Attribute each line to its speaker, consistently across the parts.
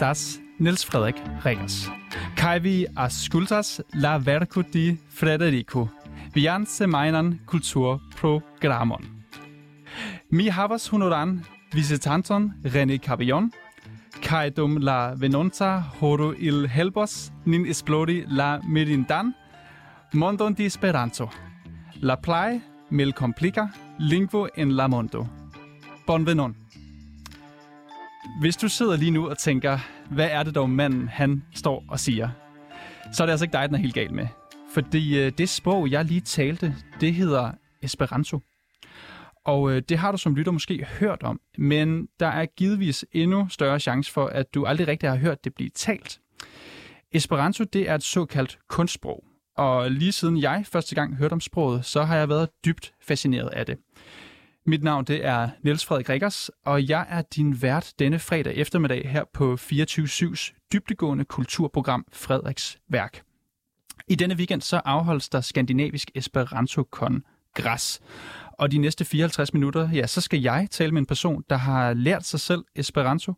Speaker 1: estás, Niels Frederik Ringers. Kai vi ascultas la verco di Frederico. Vian semainan kulturprogramon. Mi havas honoran visitanton René Cavillon, kai dum la venonta horo il helpos nin esplori la mirindan mondon di Esperanto. La play mil complica lingvo en la mondo. Bon venon. Hvis du sidder lige nu og tænker, hvad er det dog manden, han står og siger, så er det altså ikke dig, den er helt galt med. Fordi øh, det sprog, jeg lige talte, det hedder Esperanto. Og øh, det har du som lytter måske hørt om, men der er givetvis endnu større chance for, at du aldrig rigtig har hørt det blive talt. Esperanto det er et såkaldt kunstsprog, og lige siden jeg første gang hørte om sproget, så har jeg været dybt fascineret af det. Mit navn det er Niels Frederik Rikkers, og jeg er din vært denne fredag eftermiddag her på 24-7's dybdegående kulturprogram Frederiks Værk. I denne weekend så afholdes der Skandinavisk Esperanto-kongres, og de næste 54 minutter, ja, så skal jeg tale med en person, der har lært sig selv Esperanto,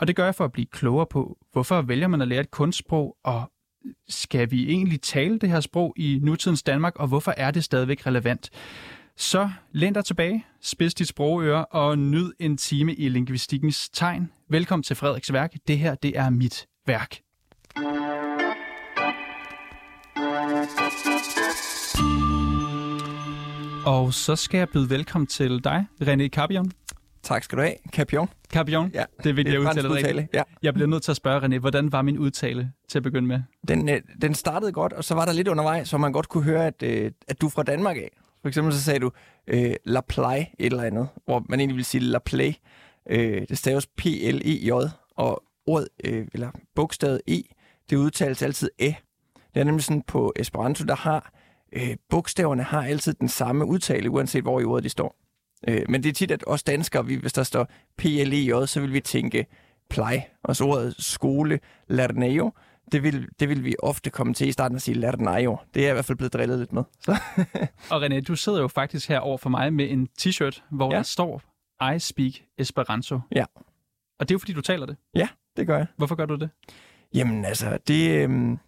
Speaker 1: og det gør jeg for at blive klogere på, hvorfor vælger man at lære et kunstsprog, og skal vi egentlig tale det her sprog i nutidens Danmark, og hvorfor er det stadigvæk relevant? Så læn dig tilbage, spids dit sprogøre og nyd en time i lingvistikkens tegn. Velkommen til Frederiks værk. Det her, det er mit værk. Og så skal jeg byde velkommen til dig, René Capion.
Speaker 2: Tak skal du have. Capion.
Speaker 1: Capion,
Speaker 2: Ja,
Speaker 1: det vil
Speaker 2: det er
Speaker 1: jeg
Speaker 2: fransk
Speaker 1: udtale
Speaker 2: udtale,
Speaker 1: rigtigt.
Speaker 2: ja.
Speaker 1: Jeg bliver nødt til at spørge, René, hvordan var min udtale til at begynde med?
Speaker 2: Den, øh, den startede godt, og så var der lidt undervejs, så man godt kunne høre, at, øh, at du er fra Danmark af. For eksempel så sagde du øh, La Play et eller andet, hvor man egentlig ville sige La Play. Øh, det staves P-L-E-J, og ordet, øh, eller bogstavet E, det udtales altid E. Det er nemlig sådan på Esperanto, der har øh, bogstaverne har altid den samme udtale, uanset hvor i ordet de står. Øh, men det er tit, at os danskere, vi, hvis der står P-L-E-J, så vil vi tænke plej. Og så ordet skole, lerneo, det vil, det vil vi ofte komme til i starten at sige lernaio. Det er jeg i hvert fald blevet drillet lidt med. Så.
Speaker 1: Og René, du sidder jo faktisk her over for mig med en t-shirt, hvor
Speaker 2: Ja.
Speaker 1: der står I speak Esperanto.
Speaker 2: Ja.
Speaker 1: Og det er jo fordi, du taler det.
Speaker 2: ja, det gør jeg.
Speaker 1: Hvorfor gør du det?
Speaker 2: Jamen altså, det... Øhm...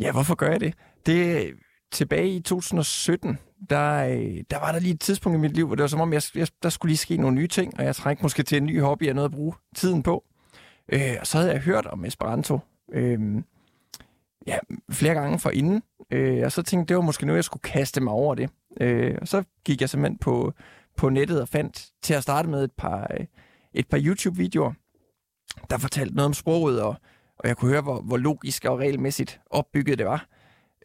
Speaker 2: Ja, hvorfor gør jeg det? Det tilbage i 2017, der, øh, der var der lige et tidspunkt i mit liv, hvor det var som om, jeg, jeg, der skulle lige ske nogle nye ting, og jeg trængte måske til en ny hobby, jeg noget at bruge tiden på. Øh, og så havde jeg hørt om Esperanto øh, ja, flere gange for inden, øh, og så tænkte jeg, det var måske nu, jeg skulle kaste mig over det. Øh, og så gik jeg simpelthen på, på nettet og fandt til at starte med et par, øh, et par YouTube-videoer, der fortalte noget om sproget, og, og jeg kunne høre, hvor, hvor logisk og regelmæssigt opbygget det var.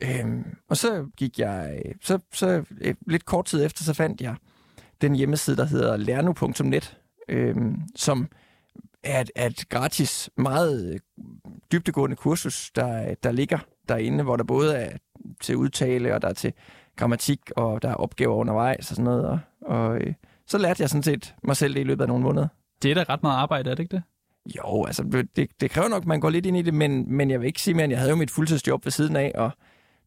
Speaker 2: Øhm, og så gik jeg, øh, så, så øh, lidt kort tid efter, så fandt jeg den hjemmeside, der hedder lernu.net, øhm, som er et gratis, meget øh, dybtegående kursus, der, der ligger derinde, hvor der både er til udtale, og der er til grammatik, og der er opgaver undervejs og sådan noget. Og, og øh, så lærte jeg sådan set mig selv det i løbet af nogle måneder.
Speaker 1: Det er da ret meget arbejde, er det ikke det?
Speaker 2: Jo, altså det, det kræver nok, at man går lidt ind i det, men, men jeg vil ikke sige mere, end jeg havde jo mit fuldtidsjob ved siden af, og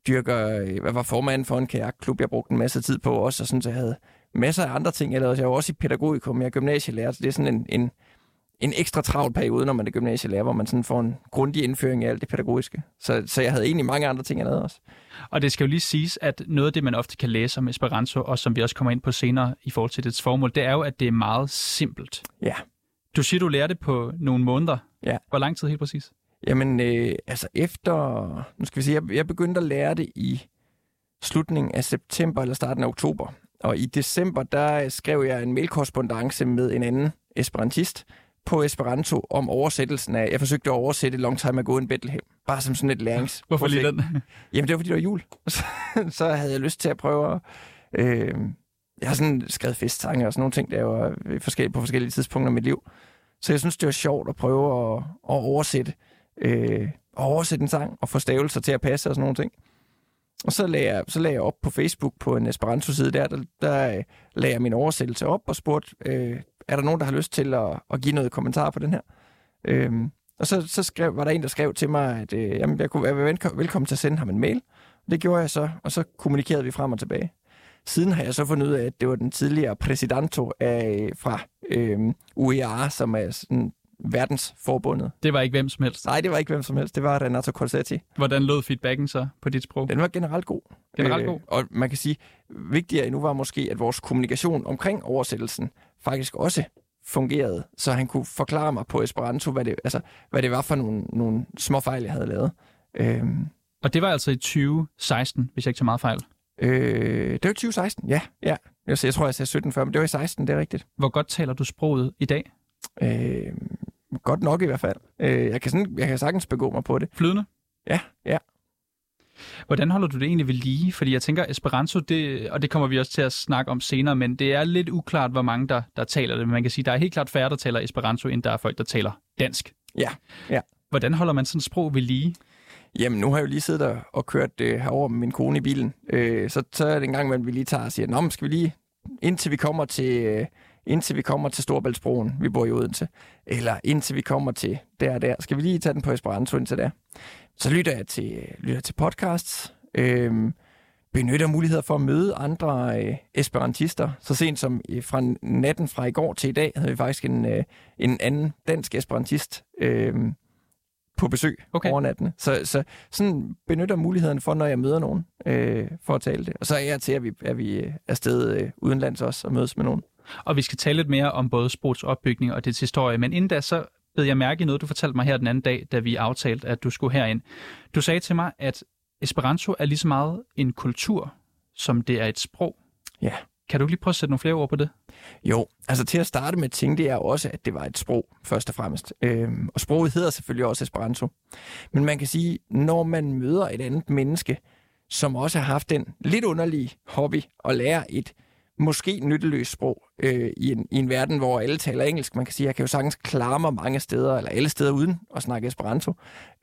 Speaker 2: dyrker, øh, hvad var formand for en kajakklub, jeg brugte en masse tid på også, og sådan, så jeg havde masser af andre ting. Jeg, lavede. jeg var også i pædagogikum, jeg er gymnasielærer, så det er sådan en, en, en ekstra travl periode, når man er gymnasielærer, hvor man sådan får en grundig indføring af alt det pædagogiske. Så, så jeg havde egentlig mange andre ting, jeg lavede også.
Speaker 1: Og det skal jo lige siges, at noget af det, man ofte kan læse om Esperanto, og som vi også kommer ind på senere i forhold til dets formål, det er jo, at det er meget simpelt.
Speaker 2: Ja.
Speaker 1: Du siger, du lærte det på nogle måneder.
Speaker 2: Ja.
Speaker 1: Hvor lang tid helt præcis?
Speaker 2: Jamen, øh, altså efter... Nu skal vi se, jeg, jeg begyndte at lære det i slutningen af september eller starten af oktober. Og i december, der skrev jeg en mailkorrespondance med en anden esperantist på Esperanto om oversættelsen af... Jeg forsøgte at oversætte Long Time Ago in Bethlehem. Bare som sådan et lærings...
Speaker 1: Hvorfor lige den?
Speaker 2: Jamen, det var fordi, det var jul. Så, så havde jeg lyst til at prøve at... Øh, jeg har sådan skrevet festsange og sådan nogle ting, der var forskellige, på forskellige tidspunkter i mit liv. Så jeg synes, det var sjovt at prøve at, at oversætte, øh, at oversætte en sang og få stavelser til at passe og sådan nogle ting. Og så lagde jeg, så lagde jeg op på Facebook på en Esperanto-side der, der, der lagde jeg min oversættelse op og spurgte, øh, er der nogen, der har lyst til at, at give noget kommentar på den her? Øhm, og så, så skrev, var der en, der skrev til mig, at øh, jamen, jeg kunne være velkommen, til at sende ham en mail. Det gjorde jeg så, og så kommunikerede vi frem og tilbage. Siden har jeg så fundet ud af, at det var den tidligere præsidanto af, fra øh, UEA, som er sådan verdensforbundet.
Speaker 1: Det var ikke hvem som helst.
Speaker 2: Nej, det var ikke hvem som helst. Det var Renato Corsetti.
Speaker 1: Hvordan lød feedbacken så på dit sprog?
Speaker 2: Den var generelt god.
Speaker 1: Generelt god.
Speaker 2: Øh, og man kan sige, vigtigere endnu var måske, at vores kommunikation omkring oversættelsen faktisk også fungerede, så han kunne forklare mig på Esperanto, hvad det, altså, hvad det var for nogle, nogle små fejl, jeg havde lavet. Øhm,
Speaker 1: Og det var altså i 2016, hvis jeg ikke tager meget fejl.
Speaker 2: øh, det var 2016, ja. ja. Jeg, jeg tror, jeg sagde 17 før, men det var i 16, det er rigtigt.
Speaker 1: Hvor godt taler du sproget i dag?
Speaker 2: Øh, godt nok i hvert fald. Øh, jeg, kan sådan, jeg kan sagtens begå mig på det.
Speaker 1: Flydende?
Speaker 2: Ja, ja.
Speaker 1: Hvordan holder du det egentlig ved lige? Fordi jeg tænker, Esperanto, det, og det kommer vi også til at snakke om senere, men det er lidt uklart, hvor mange der, der taler det. Men man kan sige, der er helt klart færre, der taler Esperanto, end der er folk, der taler dansk.
Speaker 2: Ja, ja.
Speaker 1: Hvordan holder man sådan et sprog ved lige?
Speaker 2: Jamen, nu har jeg jo lige siddet og, og kørt øh, herover med min kone i bilen. Øh, så, så er det en gang, imellem, vi lige tager og siger, Nå, skal vi lige, indtil vi kommer til, øh, indtil vi kommer til Storbæltsbroen, vi bor i Odense, eller indtil vi kommer til der og der, skal vi lige tage den på Esperanto indtil der. Så lytter jeg til, lytter til podcasts, øh, benytter muligheder for at møde andre øh, esperantister. Så sent som øh, fra natten fra i går til i dag, havde vi faktisk en, øh, en anden dansk esperantist øh, på besøg
Speaker 1: Okay.
Speaker 2: overnattende. Så, så sådan benytter muligheden for, når jeg møder nogen, øh, for at tale det. Og så er jeg til, at vi, at vi øh, er afsted øh, udenlands også og mødes med nogen.
Speaker 1: Og vi skal tale lidt mere om både sprogets opbygning og dets historie. Men inden da, så bed jeg mærke i noget, du fortalte mig her den anden dag, da vi aftalte, at du skulle herind. Du sagde til mig, at Esperanto er lige så meget en kultur, som det er et sprog.
Speaker 2: Ja.
Speaker 1: Kan du lige prøve at sætte nogle flere ord på det?
Speaker 2: Jo, altså til at starte med tænkte jeg også, at det var et sprog, først og fremmest. Øhm, og sproget hedder selvfølgelig også Esperanto. Men man kan sige, når man møder et andet menneske, som også har haft den lidt underlige hobby at lære et måske nytteløst sprog øh, i, en, i en verden, hvor alle taler engelsk. Man kan sige, at jeg kan jo sagtens klare mig mange steder, eller alle steder uden at snakke Esperanto.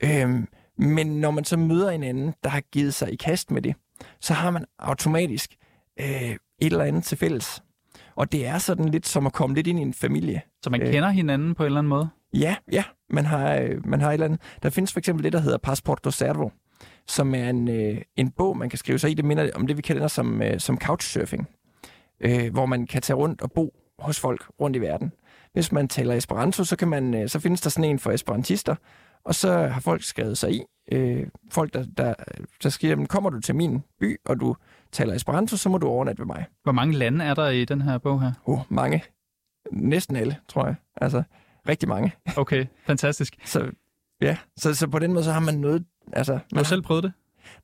Speaker 2: Øhm, men når man så møder en anden, der har givet sig i kast med det, så har man automatisk øh, et eller andet til fælles. Og det er sådan lidt som at komme lidt ind i en familie.
Speaker 1: Så man
Speaker 2: Øh.
Speaker 1: kender hinanden på en eller anden måde?
Speaker 2: Ja, ja. Man har, øh, man har et eller andet. Der findes for eksempel det, der hedder Passport do Servo, som er en, øh, en bog, man kan skrive sig i. Det minder om det, vi kender som, øh, som couchsurfing, øh, hvor man kan tage rundt og bo hos folk rundt i verden. Hvis man taler Esperanto, så, kan man, øh, så findes der sådan en for esperantister, og så har folk skrevet sig i. Øh, folk, der, der, der skriver, "Men kommer du til min by, og du taler Esperanto, så må du overnatte ved mig.
Speaker 1: Hvor mange lande er der i den her bog her?
Speaker 2: Uh, mange. Næsten alle, tror jeg. Altså, rigtig mange.
Speaker 1: Okay, fantastisk.
Speaker 2: Så ja, så, så på den måde, så har man noget... Altså,
Speaker 1: Har
Speaker 2: man
Speaker 1: du
Speaker 2: har,
Speaker 1: selv prøvet det?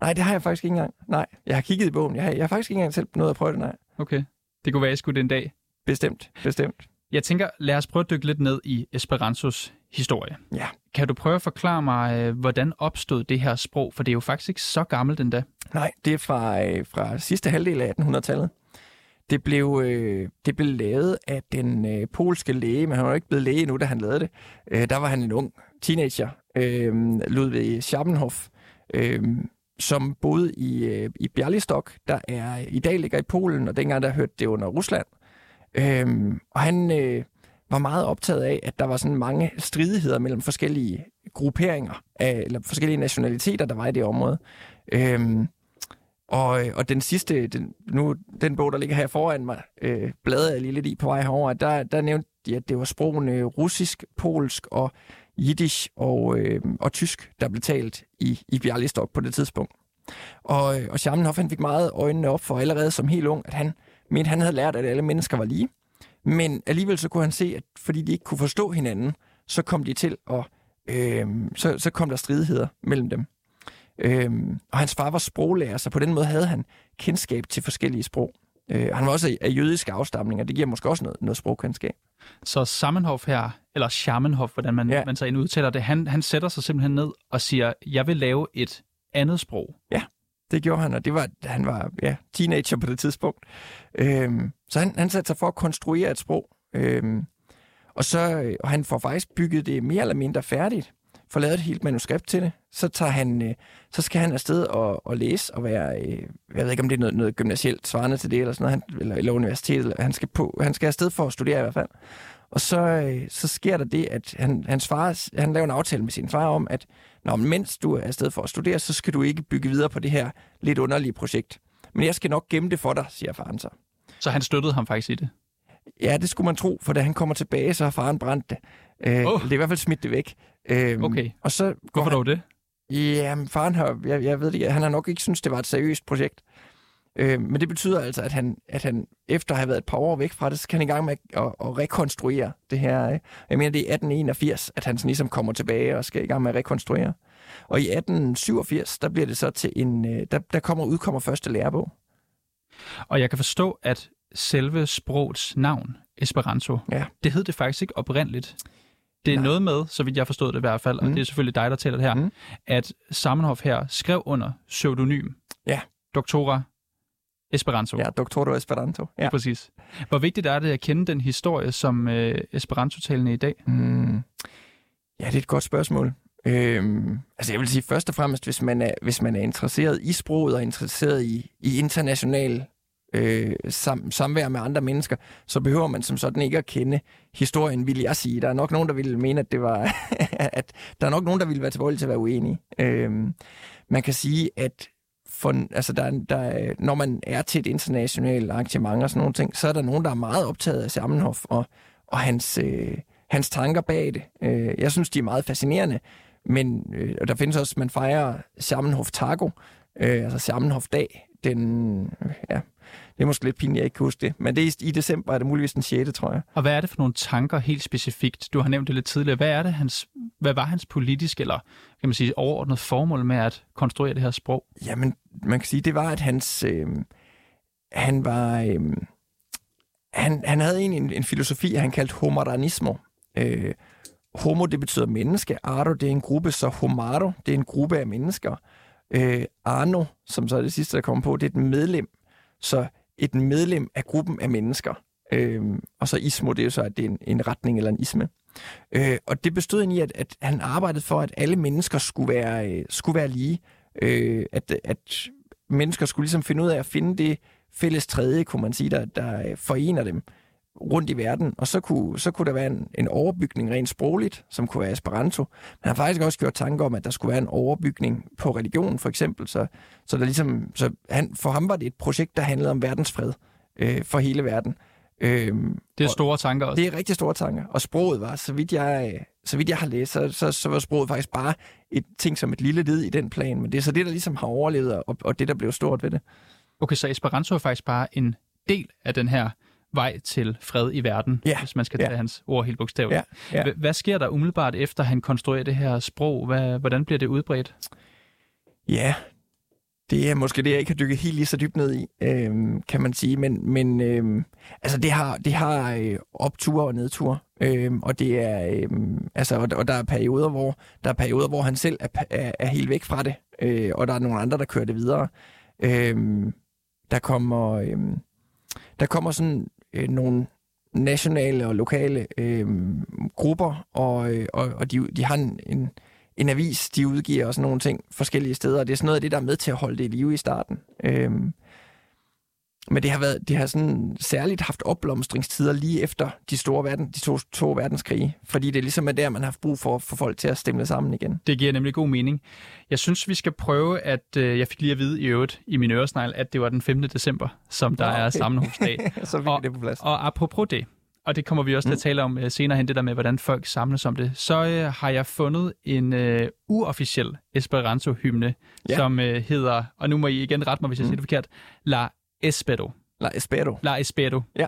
Speaker 2: Nej, det har jeg faktisk ikke engang. Nej, jeg har kigget i bogen. Jeg har, jeg har faktisk ikke engang selv nået at prøve det, nej.
Speaker 1: Okay. Det kunne være, at skulle det en dag.
Speaker 2: Bestemt, bestemt.
Speaker 1: Jeg tænker, lad os prøve at dykke lidt ned i Esperantos historie.
Speaker 2: Ja.
Speaker 1: Kan du prøve at forklare mig, øh, hvordan opstod det her sprog? For det er jo faktisk ikke så gammelt endda.
Speaker 2: Nej, det er fra, øh, fra sidste halvdel af 1800-tallet. Det blev, øh, det blev lavet af den øh, polske læge, men han var jo ikke blevet læge endnu, da han lavede det. Øh, der var han en ung teenager, øh, Ludwig Schabenhof, øh, som boede i, øh, i Bialystok, der er i dag ligger i Polen, og dengang der hørte det under Rusland. Øhm, og han øh, var meget optaget af, at der var sådan mange stridigheder mellem forskellige grupperinger, af, eller forskellige nationaliteter, der var i det område. Øhm, og, øh, og den sidste, den, nu, den bog, der ligger her foran mig, øh, bladede jeg lige lidt i på vej herover, der, der nævnte de, at det var sprogene øh, russisk, polsk og jiddisch og, øh, og tysk, der blev talt i, i Bialystok på det tidspunkt. Og, øh, og Schammenhoff, han fik meget øjnene op for allerede som helt ung, at han mente, han havde lært, at alle mennesker var lige. Men alligevel så kunne han se, at fordi de ikke kunne forstå hinanden, så kom de til at, øh, så, så kom der stridigheder mellem dem. Øh, og hans far var sproglærer, så på den måde havde han kendskab til forskellige sprog. Øh, han var også af jødiske afstamninger, det giver måske også noget, noget sprogkendskab.
Speaker 1: Så Samenhof her, eller Scharmenhof, hvordan man,
Speaker 2: Ja.
Speaker 1: ja. man så end udtaler det, han, han sætter sig simpelthen ned og siger, jeg vil lave et andet sprog.
Speaker 2: Det gjorde han, og det var, han var ja, teenager på det tidspunkt. Øhm, så han, han satte sig for at konstruere et sprog. Øhm, og, så, og han får faktisk bygget det mere eller mindre færdigt. Får lavet et helt manuskript til det. Så, tager han, øh, så skal han afsted og, og læse og være, øh, jeg ved ikke om det er noget, noget gymnasielt svarende til det, eller sådan noget, han, eller, eller universitet. Eller, han, skal på, han skal afsted for at studere i hvert fald. Og så, øh, så sker der det, at han, hans far, han laver en aftale med sin far om, at Nå, mens du er afsted for at studere, så skal du ikke bygge videre på det her lidt underlige projekt. Men jeg skal nok gemme det for dig, siger faren så.
Speaker 1: Så han støttede ham faktisk i det.
Speaker 2: Ja, det skulle man tro, for da han kommer tilbage, så har faren brændt det. Øh, oh. Det er i hvert fald smidt det væk. Øh,
Speaker 1: Okay.
Speaker 2: Og så går
Speaker 1: Hvorfor
Speaker 2: han,
Speaker 1: dog det?
Speaker 2: Ja, men faren har, jeg, jeg ved det han har nok ikke synes det var et seriøst projekt. Øh, men det betyder altså, at han, at han efter at have været et par år væk fra det, så kan han i gang med at, at, at rekonstruere det her. Ikke? Jeg mener, det er 1881, at han sådan ligesom kommer tilbage og skal i gang med at rekonstruere. Og i 1887, der bliver det så til en, øh, der, der kommer udkommer første lærebog.
Speaker 1: Og jeg kan forstå, at selve sprogets navn, Esperanto,
Speaker 2: Ja.
Speaker 1: det hed det faktisk ikke oprindeligt. Det er
Speaker 2: Nej.
Speaker 1: noget med, så vidt jeg forstået det i hvert fald, og
Speaker 2: Mm.
Speaker 1: det er selvfølgelig dig, der taler det her,
Speaker 2: Mm.
Speaker 1: at Samenhof her skrev under pseudonym.
Speaker 2: Ja.
Speaker 1: Doktora Esperanto.
Speaker 2: Ja, Doctor Esperanto. Ja.
Speaker 1: Præcis. Hvor vigtigt er det at kende den historie som øh, Esperanto-talende i dag?
Speaker 2: Mm. Ja, det er et godt spørgsmål. Øhm, altså jeg vil sige først og fremmest, hvis man er, hvis man er interesseret i sproget og interesseret i, i international øh, sam, samvær med andre mennesker, så behøver man som sådan ikke at kende historien, vil jeg sige. Der er nok nogen, der ville mene, at det var, at der er nok nogen, der ville være tilbøjelige til at være uenige. Øh, man kan sige, at for, altså der, der, når man er til et internationalt arrangement og sådan nogle ting, så er der nogen, der er meget optaget af Sammenhof og, og hans, øh, hans tanker bag det. Øh, jeg synes, de er meget fascinerende, men øh, og der findes også, man fejrer Sammenhof Tago, øh, altså Sammenhof Dag, den, ja, det er måske lidt pinligt, jeg ikke kan huske det, men det er i, december, er det muligvis den 6. tror jeg.
Speaker 1: Og hvad er det for nogle tanker helt specifikt? Du har nævnt det lidt tidligere. Hvad, er det, hans, hvad var hans politiske eller kan man sige, overordnet formål med at konstruere det her sprog?
Speaker 2: Jamen, man kan sige, det var, at hans, øh, han var, øh, han, han havde egentlig en, en filosofi, han kaldte homoranismo. Øh, homo, det betyder menneske. Aro, det er en gruppe, så homaro, det er en gruppe af mennesker. Øh, arno, som så er det sidste, der kommer på, det er et medlem. Så et medlem af gruppen af mennesker. Øh, og så ismo, det er jo så, at det er en, en retning eller en isme. Øh, og det bestod egentlig i, at, at han arbejdede for, at alle mennesker skulle være, øh, skulle være lige. Øh, at, at mennesker skulle ligesom finde ud af at finde det fælles tredje, kunne man sige, der, der forener dem rundt i verden. Og så kunne, så kunne der være en, en overbygning rent sprogligt, som kunne være Esperanto. Men han har faktisk også gjort tanker om, at der skulle være en overbygning på religion, for eksempel. Så, så, der ligesom, så han, for ham var det et projekt, der handlede om verdensfred øh, for hele verden. Øh,
Speaker 1: Det er store tanker også.
Speaker 2: det er rigtig store tanker. Og sproget var, så vidt jeg, så vidt jeg har læst, så, så, så var sproget faktisk bare et ting som et lille led i den plan. Men det er så det, der ligesom har overlevet, og, og det, der blev stort ved det.
Speaker 1: Okay, så Esperanto er faktisk bare en del af den her vej til fred i verden,
Speaker 2: Ja,
Speaker 1: hvis man skal
Speaker 2: ja.
Speaker 1: tage hans ord helt bogstaveligt.
Speaker 2: Ja, ja.
Speaker 1: Hvad sker der umiddelbart efter, han konstruerer det her sprog? Hvad, hvordan bliver det udbredt?
Speaker 2: Ja, det er måske det, jeg ikke har dykket helt lige så dybt ned i, øhm, kan man sige. Men, men øhm, altså det har, det har øh, opture og nedture. Øhm, og det er øhm, altså og, og der er perioder hvor der er perioder hvor han selv er, er, er helt væk fra det, øh, og der er nogle andre der kører det videre. Øhm, der kommer øhm, der kommer sådan øh, nogle nationale og lokale øh, grupper, og, øh, og, og de, de har en, en, en avis, de udgiver også nogle ting forskellige steder, og det er sådan noget af det, der er med til at holde det i live i starten. Øh, men det har, været, det har sådan særligt haft opblomstringstider lige efter de store verden, de to, to verdenskrige, fordi det ligesom er der, man har haft brug for få folk til at stemme sammen igen.
Speaker 1: Det giver nemlig god mening. Jeg synes, vi skal prøve, at øh, jeg fik lige at vide i øvrigt i min øresnegl, at det var den 5. december, som der
Speaker 2: Nå,
Speaker 1: er
Speaker 2: okay.
Speaker 1: sammenhusdag.
Speaker 2: Så fik
Speaker 1: Og-
Speaker 2: vi det på plads.
Speaker 1: Og apropos det, og det kommer vi også til at
Speaker 2: Mm.
Speaker 1: tale om øh, senere hen, det der med, hvordan folk samles om det, så øh, har jeg fundet en øh, uofficiel Esperanto-hymne, ja. Som øh, hedder, og nu må I igen rette mig, hvis jeg
Speaker 2: Mm.
Speaker 1: siger det forkert, La Espero.
Speaker 2: La Espero.
Speaker 1: La Espero.
Speaker 2: Ja.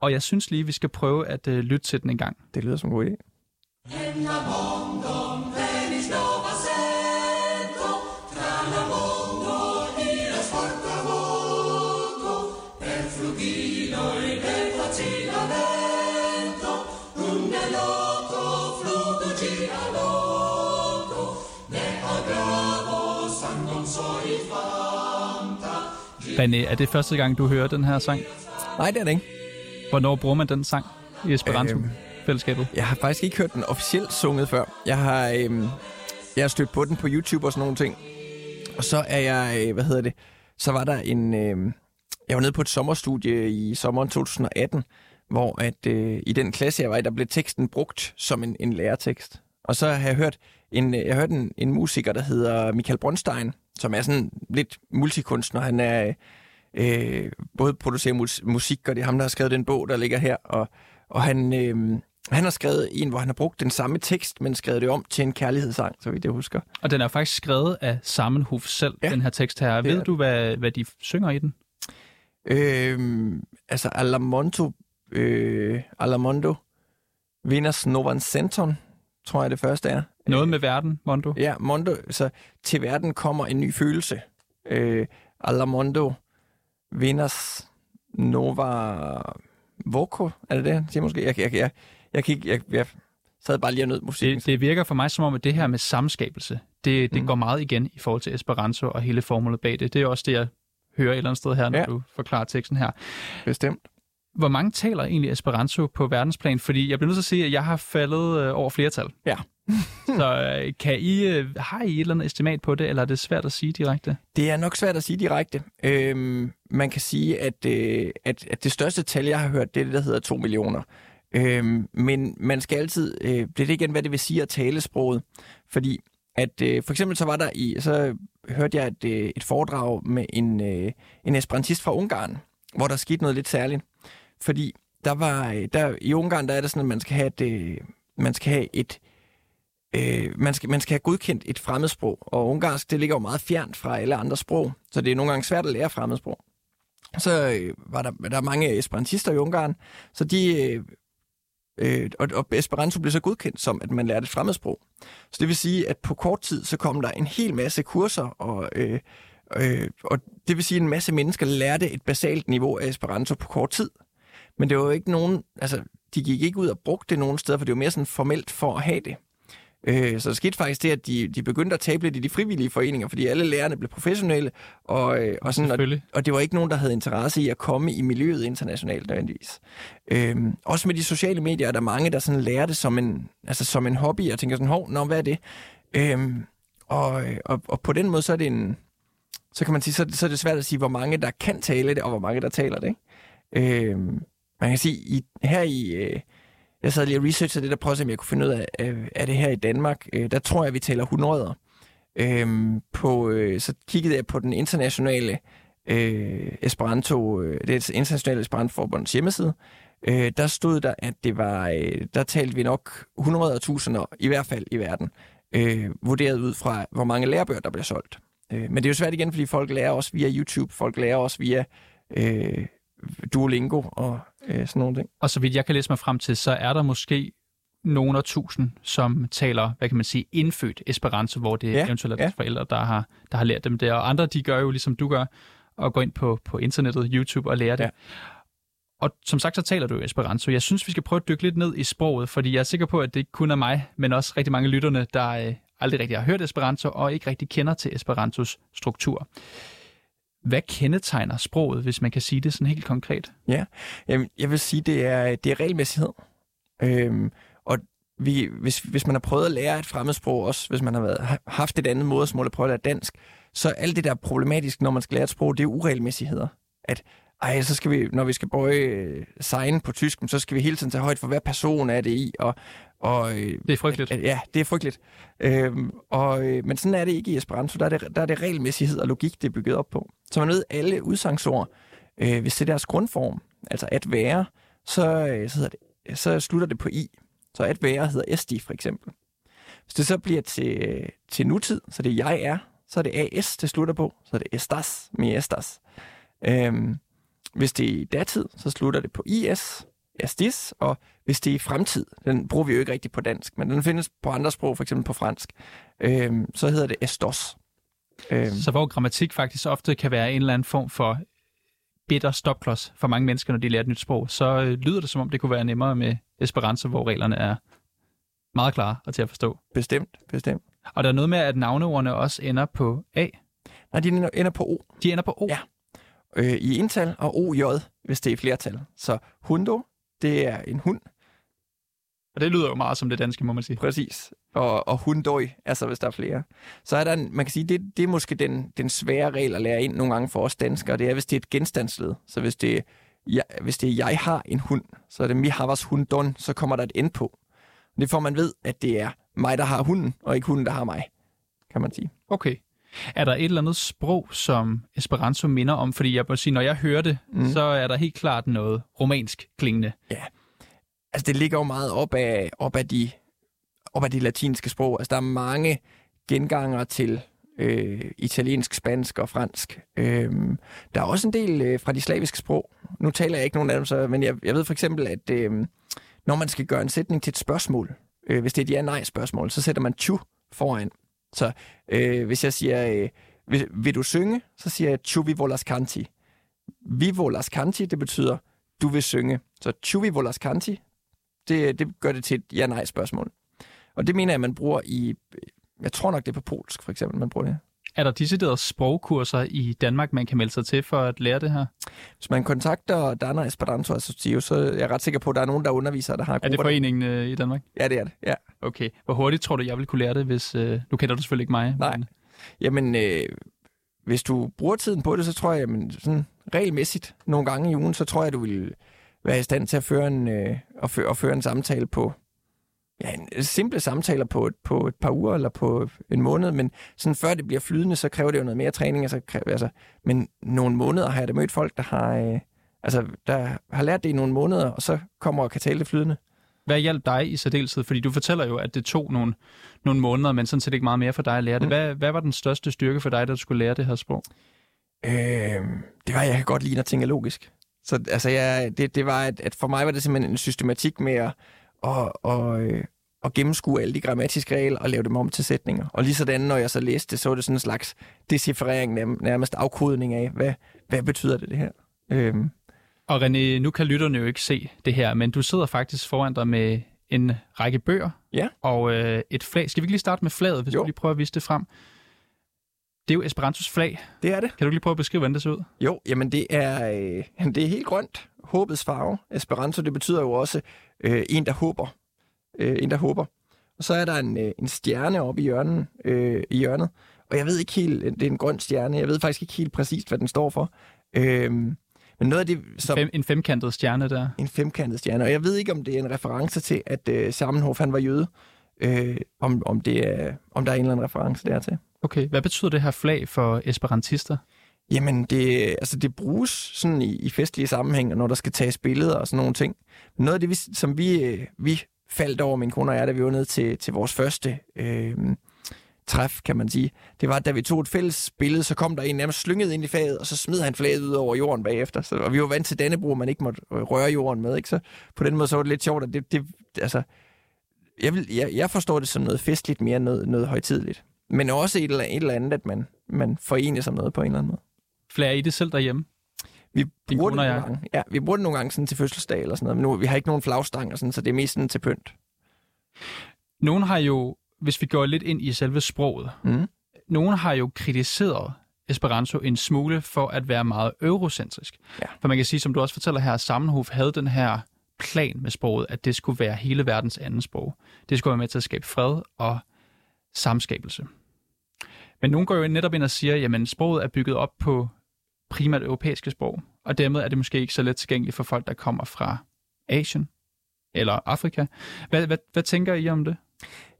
Speaker 1: Og jeg synes lige, vi skal prøve at øh, lytte til den en gang.
Speaker 2: Det lyder som en god idé.
Speaker 1: René, er det første gang, du hører den her sang?
Speaker 2: Nej, det er det ikke.
Speaker 1: Hvornår bruger man den sang i Esperanto-fællesskabet?
Speaker 2: Jeg har faktisk ikke hørt den officielt sunget før. Jeg har, øhm, jeg har stødt på den på YouTube og sådan nogle ting. Og så er jeg, øh, hvad hedder det, så var der en, øh, jeg var nede på et sommerstudie i sommeren 2018, hvor at, øh, i den klasse, jeg var i, der blev teksten brugt som en, en lærertekst. Og så har jeg hørt en, øh, jeg har hørt en, en musiker, der hedder Michael Bronstein, som er sådan lidt multikunstner. Han er øh, både producerer mus- musik, og det er ham, der har skrevet den bog, der ligger her. Og, og han, øh, han har skrevet en, hvor han har brugt den samme tekst, men skrevet det om til en kærlighedssang, så vidt jeg husker.
Speaker 1: Og den er faktisk skrevet af Samenhof selv, ja. Den her tekst her. Ved
Speaker 2: er
Speaker 1: du, hvad, hvad de synger i den?
Speaker 2: Øh, altså Alamonto, øh, Alamondo, Venus Novan Centon, tror jeg det første er.
Speaker 1: Noget med verden, Mondo?
Speaker 2: Ja, Mondo, så til verden kommer en ny følelse. Øh, Alamondo, Venus Nova Voco, er det det, han siger måske? Jeg, jeg, jeg, jeg, ikke, jeg, jeg sad bare lige og nød musikken.
Speaker 1: Det, det virker for mig som om, at det her med samskabelse, det, det
Speaker 2: Mm.
Speaker 1: går meget igen i forhold til Esperanto og hele formålet bag det. Det er også det, jeg hører et eller andet sted her, når
Speaker 2: Ja.
Speaker 1: du forklarer teksten her.
Speaker 2: Bestemt.
Speaker 1: Hvor mange taler egentlig Esperanto på verdensplan? Fordi jeg bliver nødt til at sige, at jeg har faldet øh, over flertal.
Speaker 2: Ja.
Speaker 1: Så øh, kan I, øh, har I et eller andet estimat på det, eller er det svært at sige direkte?
Speaker 2: Det er nok svært at sige direkte. Øhm, man kan sige, at, øh, at, at det største tal, jeg har hørt, det er det, der hedder 2 millioner. Øhm, men man skal altid, øh, det er det igen, hvad det vil sige at tale sproget. Fordi at øh, for eksempel så var der i, så hørte jeg et, øh, et foredrag med en, øh, en esperantist fra Ungarn, hvor der skete noget lidt særligt. Fordi der var, øh, der, i Ungarn der er det sådan, at man skal have et, øh, man skal have et, øh, man, skal, man skal have godkendt et fremmedsprog, og ungarsk, det ligger jo meget fjernt fra alle andre sprog, så det er nogle gange svært at lære fremmedsprog. Så øh, var der, der er mange esperantister i Ungarn, så de... Øh, øh, og, og Esperanto blev så godkendt som, at man lærte et fremmedsprog. Så det vil sige, at på kort tid, så kom der en hel masse kurser, og, øh, øh, og det vil sige, at en masse mennesker lærte et basalt niveau af Esperanto på kort tid. Men det var jo ikke nogen, altså, de gik ikke ud og brugte det nogen steder, for det var mere sådan formelt for at have det. Øh, så der skete faktisk det, at de, de begyndte at tabe lidt i de frivillige foreninger, fordi alle lærerne blev professionelle, og, øh, og, sådan, og, og det var ikke nogen, der havde interesse i at komme i miljøet internationalt nødvendigvis. Øhm, også med de sociale medier er der mange, der sådan lærer det som en, altså som en hobby, og tænker sådan, hov, nå, hvad er det? Øhm, og, og, og på den måde, så er det en, så kan man sige, så, så er det svært at sige, hvor mange der kan tale det, og hvor mange der taler det. Ikke? Øhm, man kan sige, i, her i, øh, jeg sad lige og researchede det, der prøvede at se, om jeg kunne finde ud af, af, af det her i Danmark, øh, der tror jeg, vi taler 100. Øhm, på, øh, så kiggede jeg på den internationale øh, Esperanto, øh, det er internationale Esperanto-forbunds hjemmeside, øh, der stod der, at det var, øh, der talte vi nok 100.000 i hvert fald i verden, øh, vurderet ud fra, hvor mange lærebøger, der bliver solgt. Øh, men det er jo svært igen, fordi folk lærer også via YouTube, folk lærer også via øh, Duolingo og øh, sådan nogle ting.
Speaker 1: Og så vidt jeg kan læse mig frem til, så er der måske nogen af tusind, som taler, hvad kan man sige, indfødt Esperanto, hvor det
Speaker 2: ja,
Speaker 1: eventuelt er deres
Speaker 2: ja.
Speaker 1: forældre, der har, der har lært dem det. Og andre, de gør jo ligesom du gør, og går ind på, på internettet, YouTube og lærer det.
Speaker 2: Ja.
Speaker 1: Og som sagt, så taler du jo Esperanto. Jeg synes, vi skal prøve at dykke lidt ned i sproget, fordi jeg er sikker på, at det ikke kun er mig, men også rigtig mange lytterne, der øh, aldrig rigtig har hørt Esperanto og ikke rigtig kender til Esperantos struktur. Hvad kendetegner sproget, hvis man kan sige det sådan helt konkret?
Speaker 2: Ja, Jamen, jeg vil sige, det er, det er regelmæssighed. Øhm, og vi, hvis, hvis man har prøvet at lære et fremmedsprog, også hvis man har været, haft et andet modersmål at prøve at lære dansk, så alt det, der er problematisk, når man skal lære et sprog, det er uregelmæssigheder. At ej, så skal vi, når vi skal bøje øh, sign på tysk, så skal vi hele tiden tage højt for, hvad person er det i, og, og øh,
Speaker 1: Det er frygteligt.
Speaker 2: Ja, det er frygteligt. Øhm, og, øh, men sådan er det ikke i Esperanto. Der er det, der er det regelmæssighed og logik, det er bygget op på. Så man ved, alle udsangsord, øh, hvis det er deres grundform, altså at være, så, så, hedder det, så slutter det på i. Så at være hedder esti for eksempel. Hvis det så bliver til, til nutid, så det jeg er, så er det as, det slutter på. Så er det estas, mi estas. Øhm, hvis det er i datid, så slutter det på is, estis, og hvis det er i fremtid, den bruger vi jo ikke rigtig på dansk, men den findes på andre sprog, for eksempel på fransk, øhm, så hedder det estos. Øhm,
Speaker 1: Så hvor grammatik faktisk ofte kan være en eller anden form for bitter stopklods for mange mennesker, når de lærer et nyt sprog, så øh, lyder det som om, det kunne være nemmere med Esperanto, hvor reglerne er meget klare og til at forstå.
Speaker 2: bestemt, bestemt.
Speaker 1: Og der er noget med, at navneordene også ender på A.
Speaker 2: Nej, de ender- ender på O
Speaker 1: De ender på O.
Speaker 2: Ja. Øh, i ental, og OJ, hvis det er flertal. Så hundo, det er en hund,
Speaker 1: Og det lyder jo meget som det danske, må man sige.
Speaker 2: Præcis. Og, og hundøj, altså hvis der er flere. Så er der en, man kan sige, det, det er måske den, den svære regel at lære ind nogle gange for os danskere, det er, hvis det er et genstandsled. Så hvis det, er, jeg, hvis det er, jeg har en hund, så er det mi havas hundon, så kommer der et end på. Det får man ved, at det er mig, der har hunden, og ikke hunden, der har mig, kan man sige.
Speaker 1: Okay. Er der et eller andet sprog, som Esperanto minder om? Fordi jeg må sige, når jeg hører det, mm. så er der helt klart noget romansk klingende.
Speaker 2: Ja, altså det ligger jo meget op af, op af, de, op af de latinske sprog. Altså der er mange genganger til øh, italiensk, spansk og fransk. Øh, der er også en del øh, fra de slaviske sprog. Nu taler jeg ikke nogen af dem, så, men jeg, jeg ved for eksempel, at øh, når man skal gøre en sætning til et spørgsmål, øh, hvis det er et ja-nej-spørgsmål, så sætter man chu foran. Så øh, hvis jeg siger, øh, vil, vil du synge, så siger jeg tu vi volas canti. Vi volas canti, det betyder, du vil synge. Så tu vi volas canti, det, det gør det til et ja-nej-spørgsmål. Og det mener jeg, man bruger i jeg tror nok, det er på polsk, for eksempel, man bruger det.
Speaker 1: Er der deciderede sprogkurser i Danmark, man kan melde sig til for at lære det her?
Speaker 2: Hvis man kontakter Dana Esperanto Association, så er jeg ret sikker på, at der er nogen, der underviser, der har
Speaker 1: Er det foreningen øh, i Danmark?
Speaker 2: Ja, det er det, ja.
Speaker 1: Okay. Hvor hurtigt tror du, jeg vil kunne lære det, hvis... Øh, nu kender du selvfølgelig ikke mig.
Speaker 2: Nej. Men... Jamen, øh, hvis du bruger tiden på det, så tror jeg, jamen, sådan regelmæssigt nogle gange i ugen, så tror jeg, du vil være i stand til at føre en, øh, at føre, at føre en samtale på ja, en, simple samtaler på et, på et par uger eller på en måned, men sådan før det bliver flydende, så kræver det jo noget mere træning. Altså, kræver, altså, men nogle måneder har jeg da mødt folk, der har, øh, altså, der har lært det i nogle måneder, og så kommer og kan tale det flydende.
Speaker 1: Hvad hjalp dig i særdeleshed? Fordi du fortæller jo, at det tog nogle, nogle måneder, men sådan set ikke meget mere for dig at lære det. Mm. Hvad, hvad var den største styrke for dig, da du skulle lære det her sprog?
Speaker 2: Øh, det var, jeg kan godt lide at tænke logisk. Så altså, jeg, det, det var, at, at for mig var det simpelthen en systematik med at, og, og, øh, og gennemskue alle de grammatiske regler og lave dem om til sætninger. Og lige sådan, når jeg så læste det, så var det sådan en slags decifrering, nærmest afkodning af, hvad, hvad betyder det, det her? Øhm.
Speaker 1: Og René, nu kan lytterne jo ikke se det her, men du sidder faktisk foran dig med en række bøger
Speaker 2: ja.
Speaker 1: og øh, et flag. Skal vi ikke lige starte med flaget, hvis jo. du lige prøver at vise det frem? Det er jo Esperantos flag.
Speaker 2: Det er det.
Speaker 1: Kan du lige prøve at beskrive, hvordan det ser ud?
Speaker 2: Jo, jamen det er, øh, det er helt grønt. Håbets farve. Esperanto, det betyder jo også øh, en, der håber øh, en, der håber. Og så er der en, øh, en stjerne oppe i hjørnet, øh, i hjørnet. Og jeg ved ikke helt, det er en grøn stjerne, jeg ved faktisk ikke helt præcist, hvad den står for. Øh, men noget af det...
Speaker 1: Som, Fem, en femkantet stjerne der.
Speaker 2: En femkantet stjerne. Og jeg ved ikke, om det er en reference til, at øh, Sammenhof, han var jøde. Øh, om, om, det er, om der er en eller anden reference der til.
Speaker 1: Okay, hvad betyder det her flag for esperantister?
Speaker 2: Jamen, det, altså, det bruges sådan i, i festlige sammenhæng, når der skal tages billeder og sådan nogle ting. Noget af det, vi, som vi, øh, vi faldt over, min kone og jeg, da vi var nede til, til vores første øh, træf, kan man sige. Det var, da vi tog et fælles billede, så kom der en nærmest slynget ind i faget, og så smed han flaget ud over jorden bagefter. Så, og vi var vant til Dannebro, man ikke måtte øh, røre jorden med. Ikke? Så på den måde så var det lidt sjovt, at det, det altså, jeg, vil, jeg, jeg forstår det som noget festligt mere end noget, noget højtidligt. Men også et eller, et eller andet, at man, man forener sig noget på en eller anden måde.
Speaker 1: Flager I det selv derhjemme?
Speaker 2: Vi bruger, det nogle gange. Ja, vi bruger det nogle gange sådan til fødselsdag eller sådan noget, men nu, vi har ikke nogen flagstang, og sådan, så det er mest sådan til pynt.
Speaker 1: Nogen har jo, hvis vi går lidt ind i selve sproget, mm. nogen har jo kritiseret Esperanto en smule for at være meget eurocentrisk. Ja. For man kan sige, som du også fortæller her, at Sammenhof havde den her plan med sproget, at det skulle være hele verdens anden sprog. Det skulle være med til at skabe fred og samskabelse. Men nogen går jo netop ind og siger, jamen sproget er bygget op på primært europæiske sprog, og dermed er det måske ikke så let tilgængeligt for folk, der kommer fra Asien eller Afrika. Hvad, hvad, hvad tænker I om det?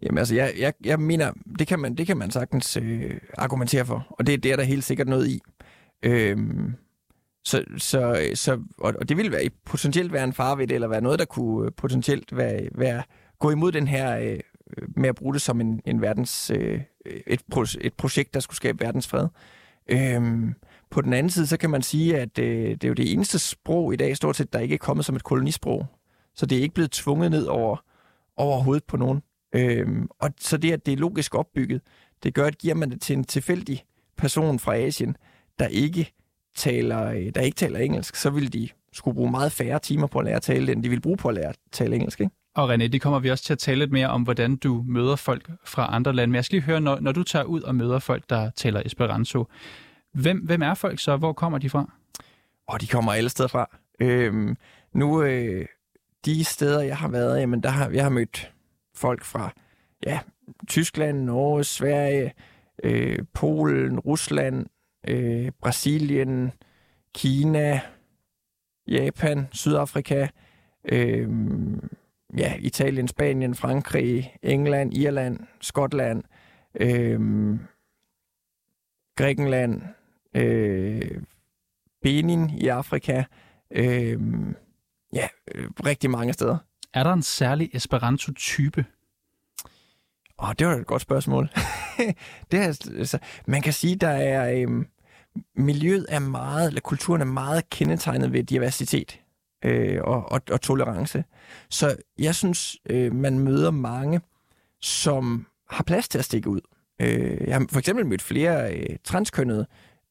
Speaker 2: Jamen altså, jeg, jeg, jeg mener, det kan man, det kan man sagtens øh, argumentere for, og det, det er der helt sikkert noget i. Øhm, så, så, så, og, og det ville være, potentielt være en far ved det, eller være noget, der kunne øh, potentielt være, være gå imod den her øh, Øh, med at bruge det som en, en verdens, øh, et, et projekt, der skulle skabe verdens fred. Øhm, på den anden side, så kan man sige, at øh, det er jo det eneste sprog i dag, stort set, der ikke er kommet som et kolonisprog. Så det er ikke blevet tvunget ned over, over hovedet på nogen. Øhm, og så det, at det er logisk opbygget, det gør, at giver man det til en tilfældig person fra Asien, der ikke taler, øh, der ikke taler engelsk, så vil de skulle bruge meget færre timer på at lære at tale det, end de vil bruge på at lære at tale engelsk. Ikke?
Speaker 1: Og René, det kommer vi også til at tale lidt mere om, hvordan du møder folk fra andre lande. Men jeg skal lige høre, når, når du tager ud og møder folk, der taler Esperanto, Hvem, hvem er folk så? Hvor kommer de fra?
Speaker 2: Og de kommer alle steder fra. Øhm, nu, øh, de steder, jeg har været, jamen, der har, jeg har mødt folk fra ja, Tyskland, Norge, Sverige, øh, Polen, Rusland, øh, Brasilien, Kina, Japan, Sydafrika, øh, ja, Italien, Spanien, Frankrig, England, Irland, Skotland, øh, Grækenland, øh, Benin i Afrika, øh, ja, øh, rigtig mange steder.
Speaker 1: Er der en særlig Esperanto-type?
Speaker 2: Åh, det var et godt spørgsmål. det er, altså, man kan sige, der er... Øh, miljøet er meget, eller kulturen er meget kendetegnet ved diversitet øh, og, og, og tolerance. Så jeg synes, øh, man møder mange, som har plads til at stikke ud. Øh, jeg har for eksempel mødt flere øh, transkønnede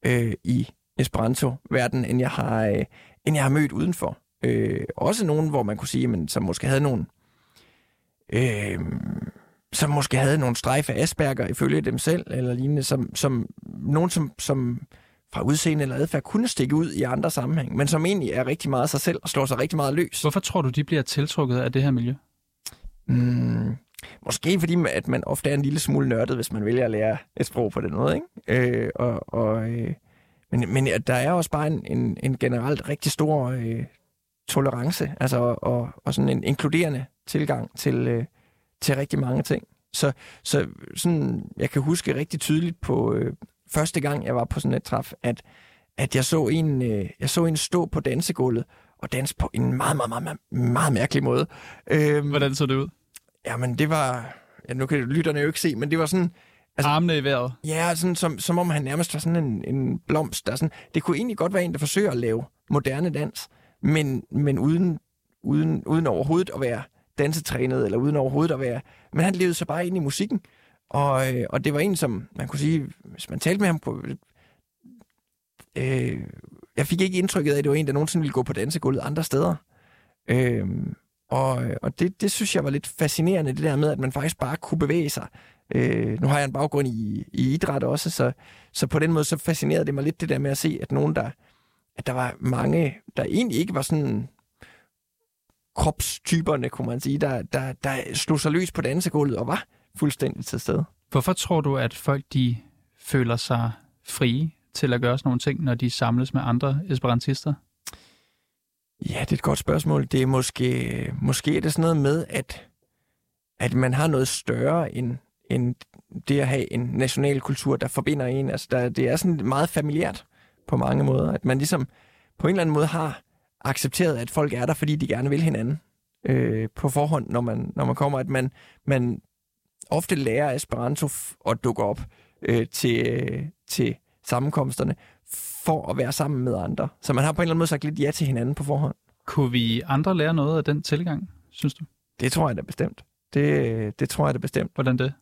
Speaker 2: øh, i Esperanto-verdenen, end jeg har, øh, end jeg har mødt udenfor. Øh, også nogen, hvor man kunne sige, men, som måske havde nogle... Øh, som måske havde nogle strejfe af Asperger ifølge dem selv, eller lignende, som, som nogen, som, som fra udseende eller adfærd kunne stikke ud i andre sammenhæng, men som egentlig er rigtig meget sig selv og slår sig rigtig meget løs.
Speaker 1: Hvorfor tror du, de bliver tiltrukket af det her miljø?
Speaker 2: Mm, måske fordi, at man ofte er en lille smule nørdet, hvis man vælger at lære et sprog på den måde. Ikke? Øh, og, og, øh, men, men der er også bare en, en, en generelt rigtig stor øh, tolerance, altså og, og sådan en inkluderende tilgang til, øh, til rigtig mange ting. Så, så sådan, jeg kan huske rigtig tydeligt på, øh, første gang, jeg var på sådan et træf, at, at jeg, så en, øh, jeg så en stå på dansegulvet og danse på en meget, meget, meget, meget, meget mærkelig måde.
Speaker 1: Øhm, Hvordan så det ud?
Speaker 2: Jamen, det var... Ja, nu kan lytterne jo ikke se, men det var sådan...
Speaker 1: Altså, Armene i vejret?
Speaker 2: Ja, sådan, som, som om han nærmest var sådan en, en blomst. Der sådan, det kunne egentlig godt være en, der forsøger at lave moderne dans, men, men uden, uden, uden overhovedet at være dansetrænet, eller uden overhovedet at være... Men han levede så bare ind i musikken. Og, øh, og det var en, som man kunne sige, hvis man talte med ham på... Øh, jeg fik ikke indtrykket af, at det var en, der nogensinde ville gå på dansegulvet andre steder. Øh, og og det, det synes jeg var lidt fascinerende, det der med, at man faktisk bare kunne bevæge sig. Øh, nu har jeg en baggrund i, i idræt også, så, så på den måde så fascinerede det mig lidt det der med at se, at nogen, der, at der var mange, der egentlig ikke var sådan kropstyperne, kunne man sige, der, der, der slog sig løs på dansegulvet og var fuldstændig til stede.
Speaker 1: Hvorfor tror du, at folk de føler sig frie til at gøre sådan nogle ting, når de samles med andre esperantister?
Speaker 2: Ja, det er et godt spørgsmål. Det er måske, måske er det sådan noget med, at, at man har noget større end, end det at have en national kultur, der forbinder en. Altså, der, det er sådan meget familiært på mange måder. At man ligesom på en eller anden måde har accepteret, at folk er der, fordi de gerne vil hinanden øh, på forhånd, når man, når man kommer. At man, man ofte lærer Esperanto at dukke op øh, til, øh, til sammenkomsterne for at være sammen med andre. Så man har på en eller anden måde sagt lidt ja til hinanden på forhånd.
Speaker 1: Kunne vi andre lære noget af den tilgang, synes du?
Speaker 2: Det tror jeg da bestemt. Det, det tror jeg da bestemt.
Speaker 1: Hvordan det?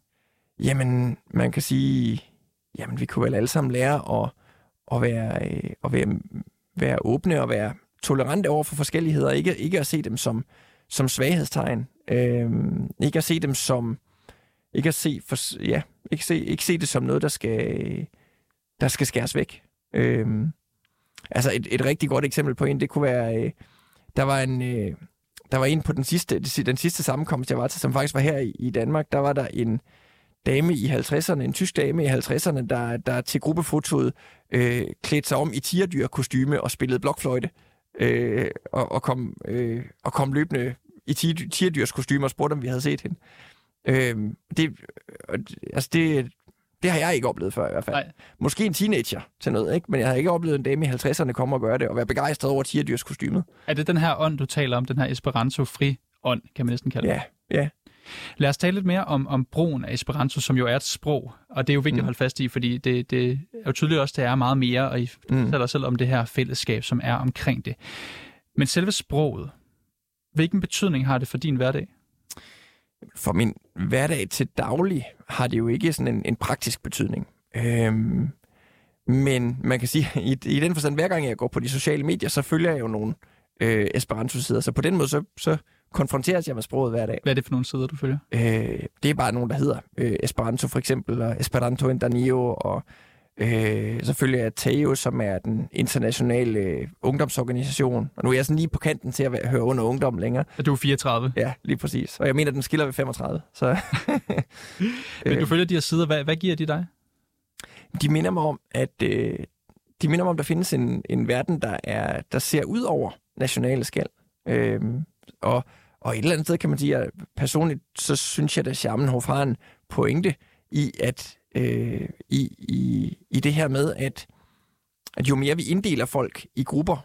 Speaker 2: Jamen, man kan sige, jamen vi kunne vel alle sammen lære at, at, være, øh, at være, være åbne og være tolerante over for forskelligheder. Ikke, ikke at se dem som, som svaghedstegn. Øhm, ikke at se dem som ikke at se, for, ja, ikke se, ikke se det som noget, der skal, der skal skæres væk. Øhm, altså et, et rigtig godt eksempel på en, det kunne være, øh, der var en, øh, der var en på den sidste, den sidste sammenkomst, jeg var til, som faktisk var her i, i Danmark, der var der en dame i 50'erne, en tysk dame i 50'erne, der, der til gruppefotoet øh, klædte sig om i tigerdyr-kostyme og spillede blokfløjte. Øh, og, og, kom, øh, og kom løbende i tigerdyrs og spurgte, om vi havde set hende. Øh, det, altså det, det har jeg ikke oplevet før i hvert fald. Nej. Måske en teenager til noget, ikke? men jeg har ikke oplevet en dame i 50'erne komme og gøre det, og være begejstret over tierdyrs-kostymet.
Speaker 1: Er det den her ånd, du taler om, den her Esperanto-fri ånd, kan man næsten kalde
Speaker 2: det? Ja, ja.
Speaker 1: Lad os tale lidt mere om, om brugen af Esperanto, som jo er et sprog, og det er jo vigtigt mm. at holde fast i, fordi det, det er jo tydeligt også, at det er meget mere, og I mm. taler selv om det her fællesskab, som er omkring det. Men selve sproget, hvilken betydning har det for din hverdag?
Speaker 2: For min hverdag til daglig har det jo ikke sådan en, en praktisk betydning. Øhm, men man kan sige, i, i den forstand, hver gang jeg går på de sociale medier, så følger jeg jo nogle øh, Esperanto-sider. Så på den måde, så, så konfronteres jeg med sproget hver dag.
Speaker 1: Hvad er det for nogle sider, du følger?
Speaker 2: Øh, det er bare nogle, der hedder øh, Esperanto for eksempel, og Esperanto in Danio, og Øh, så følger jeg TAEO, som er den internationale øh, ungdomsorganisation. Og nu er jeg sådan lige på kanten til at høre under ungdom længere.
Speaker 1: Er du 34?
Speaker 2: Ja, lige præcis. Og jeg mener, den skiller ved 35. Så
Speaker 1: Men du følger de her sider. Hvad, hvad giver de dig?
Speaker 2: De minder mig om, at øh, de minder mig om, at der findes en, en verden, der, er, der ser ud over nationale skal. Øh, og, og et eller andet sted kan man sige, at personligt, så synes jeg, at Charmenhof har en pointe i, at øh, i, i, i det her med, at, at jo mere vi inddeler folk i grupper,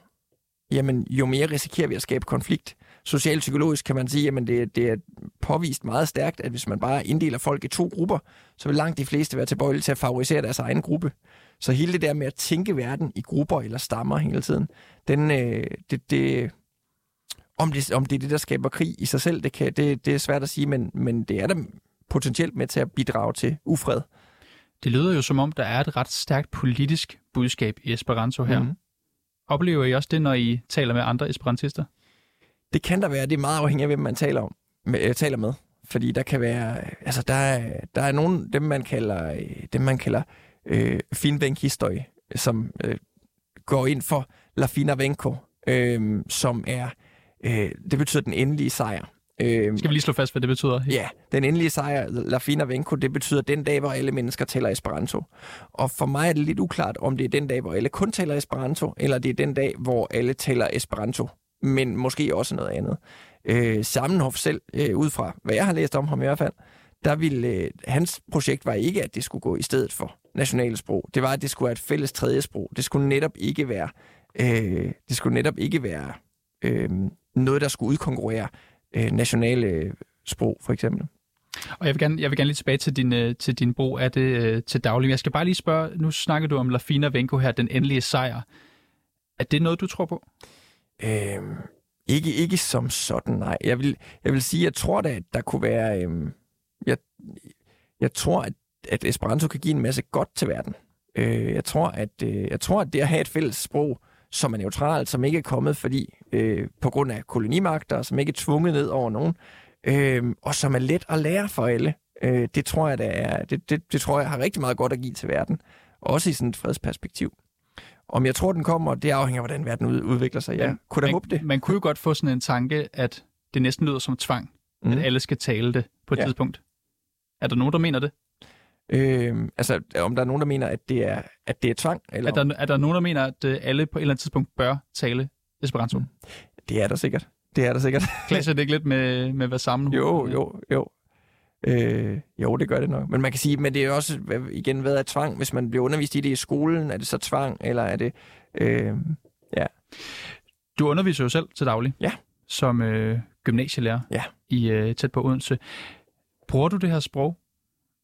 Speaker 2: jamen jo mere risikerer vi at skabe konflikt. Socialpsykologisk kan man sige, at det, det er påvist meget stærkt, at hvis man bare inddeler folk i to grupper, så vil langt de fleste være tilbøjelige til at favorisere deres egen gruppe. Så hele det der med at tænke verden i grupper eller stammer hele tiden, den, øh, det, det, om, det, om det er det, der skaber krig i sig selv, det, kan, det, det er svært at sige, men, men det er da potentielt med til at bidrage til ufred.
Speaker 1: Det lyder jo som om, der er et ret stærkt politisk budskab i Esperanto her. Mm. Oplever I også det, når I taler med andre esperantister?
Speaker 2: Det kan der være. Det er meget afhængigt af, hvem man taler, om, med, øh, taler med. Fordi der kan være, altså der er, der er nogle, dem man kalder, øh, dem man kalder øh, finvenk-historie, som øh, går ind for La Fina Venko, øh, som er, øh, det betyder den endelige sejr.
Speaker 1: Øh, Skal vi lige slå fast, hvad det betyder?
Speaker 2: Ja, den endelige sejr, La Fina Venko, det betyder den dag, hvor alle mennesker taler Esperanto. Og for mig er det lidt uklart, om det er den dag, hvor alle kun taler Esperanto, eller det er den dag, hvor alle taler Esperanto, men måske også noget andet. Øh, Sammenhof selv, øh, ud fra hvad jeg har læst om ham i hvert fald, der ville, øh, hans projekt var ikke, at det skulle gå i stedet for nationale sprog. Det var, at det skulle være et fælles tredje sprog. Det skulle netop ikke være, øh, det skulle netop ikke være øh, noget, der skulle udkonkurrere øh, nationale sprog, for eksempel.
Speaker 1: Og jeg vil gerne, jeg vil gerne lige tilbage til din, øh, til din brug af det øh, til daglig. Jeg skal bare lige spørge, nu snakker du om La Fina Venko her, den endelige sejr. Er det noget, du tror på?
Speaker 2: Øhm, ikke, ikke som sådan, nej. Jeg vil, jeg vil sige, jeg tror da, at der kunne være... Øhm, jeg, jeg tror, at, at Esperanto kan give en masse godt til verden. Øh, jeg, tror, at, øh, jeg tror, at det at have et fælles sprog, som er neutralt, som ikke er kommet fordi øh, på grund af kolonimagter, som ikke er tvunget ned over nogen, øh, og som er let at lære for alle. Øh, det tror jeg, der er, det, det, det tror jeg har rigtig meget godt at give til verden, også i sådan et fredsperspektiv. Om jeg tror, den kommer, det afhænger af, hvordan verden udvikler sig. Ja, kunne da
Speaker 1: man,
Speaker 2: håbe det?
Speaker 1: Man kunne jo godt få sådan en tanke, at det næsten lyder som tvang, mm. at alle skal tale det på et ja. tidspunkt. Er der nogen, der mener det?
Speaker 2: Øh, altså, om der er nogen, der mener, at det er, at det er tvang? Eller
Speaker 1: er, der, er der nogen, der mener, at øh, alle på et eller andet tidspunkt bør tale Esperanto? Mm.
Speaker 2: Det er der sikkert. Det er der sikkert.
Speaker 1: Klasser det ikke lidt med, med hvad sammen?
Speaker 2: Jo, jo, jo. Øh, jo, det gør det nok. Men man kan sige, men det er også, igen, hvad er tvang? Hvis man bliver undervist i det i skolen, er det så tvang, eller er det... Øh, ja.
Speaker 1: Du underviser jo selv til daglig.
Speaker 2: Ja.
Speaker 1: Som øh, gymnasielærer
Speaker 2: ja.
Speaker 1: i øh, tæt på Odense. Bruger du det her sprog,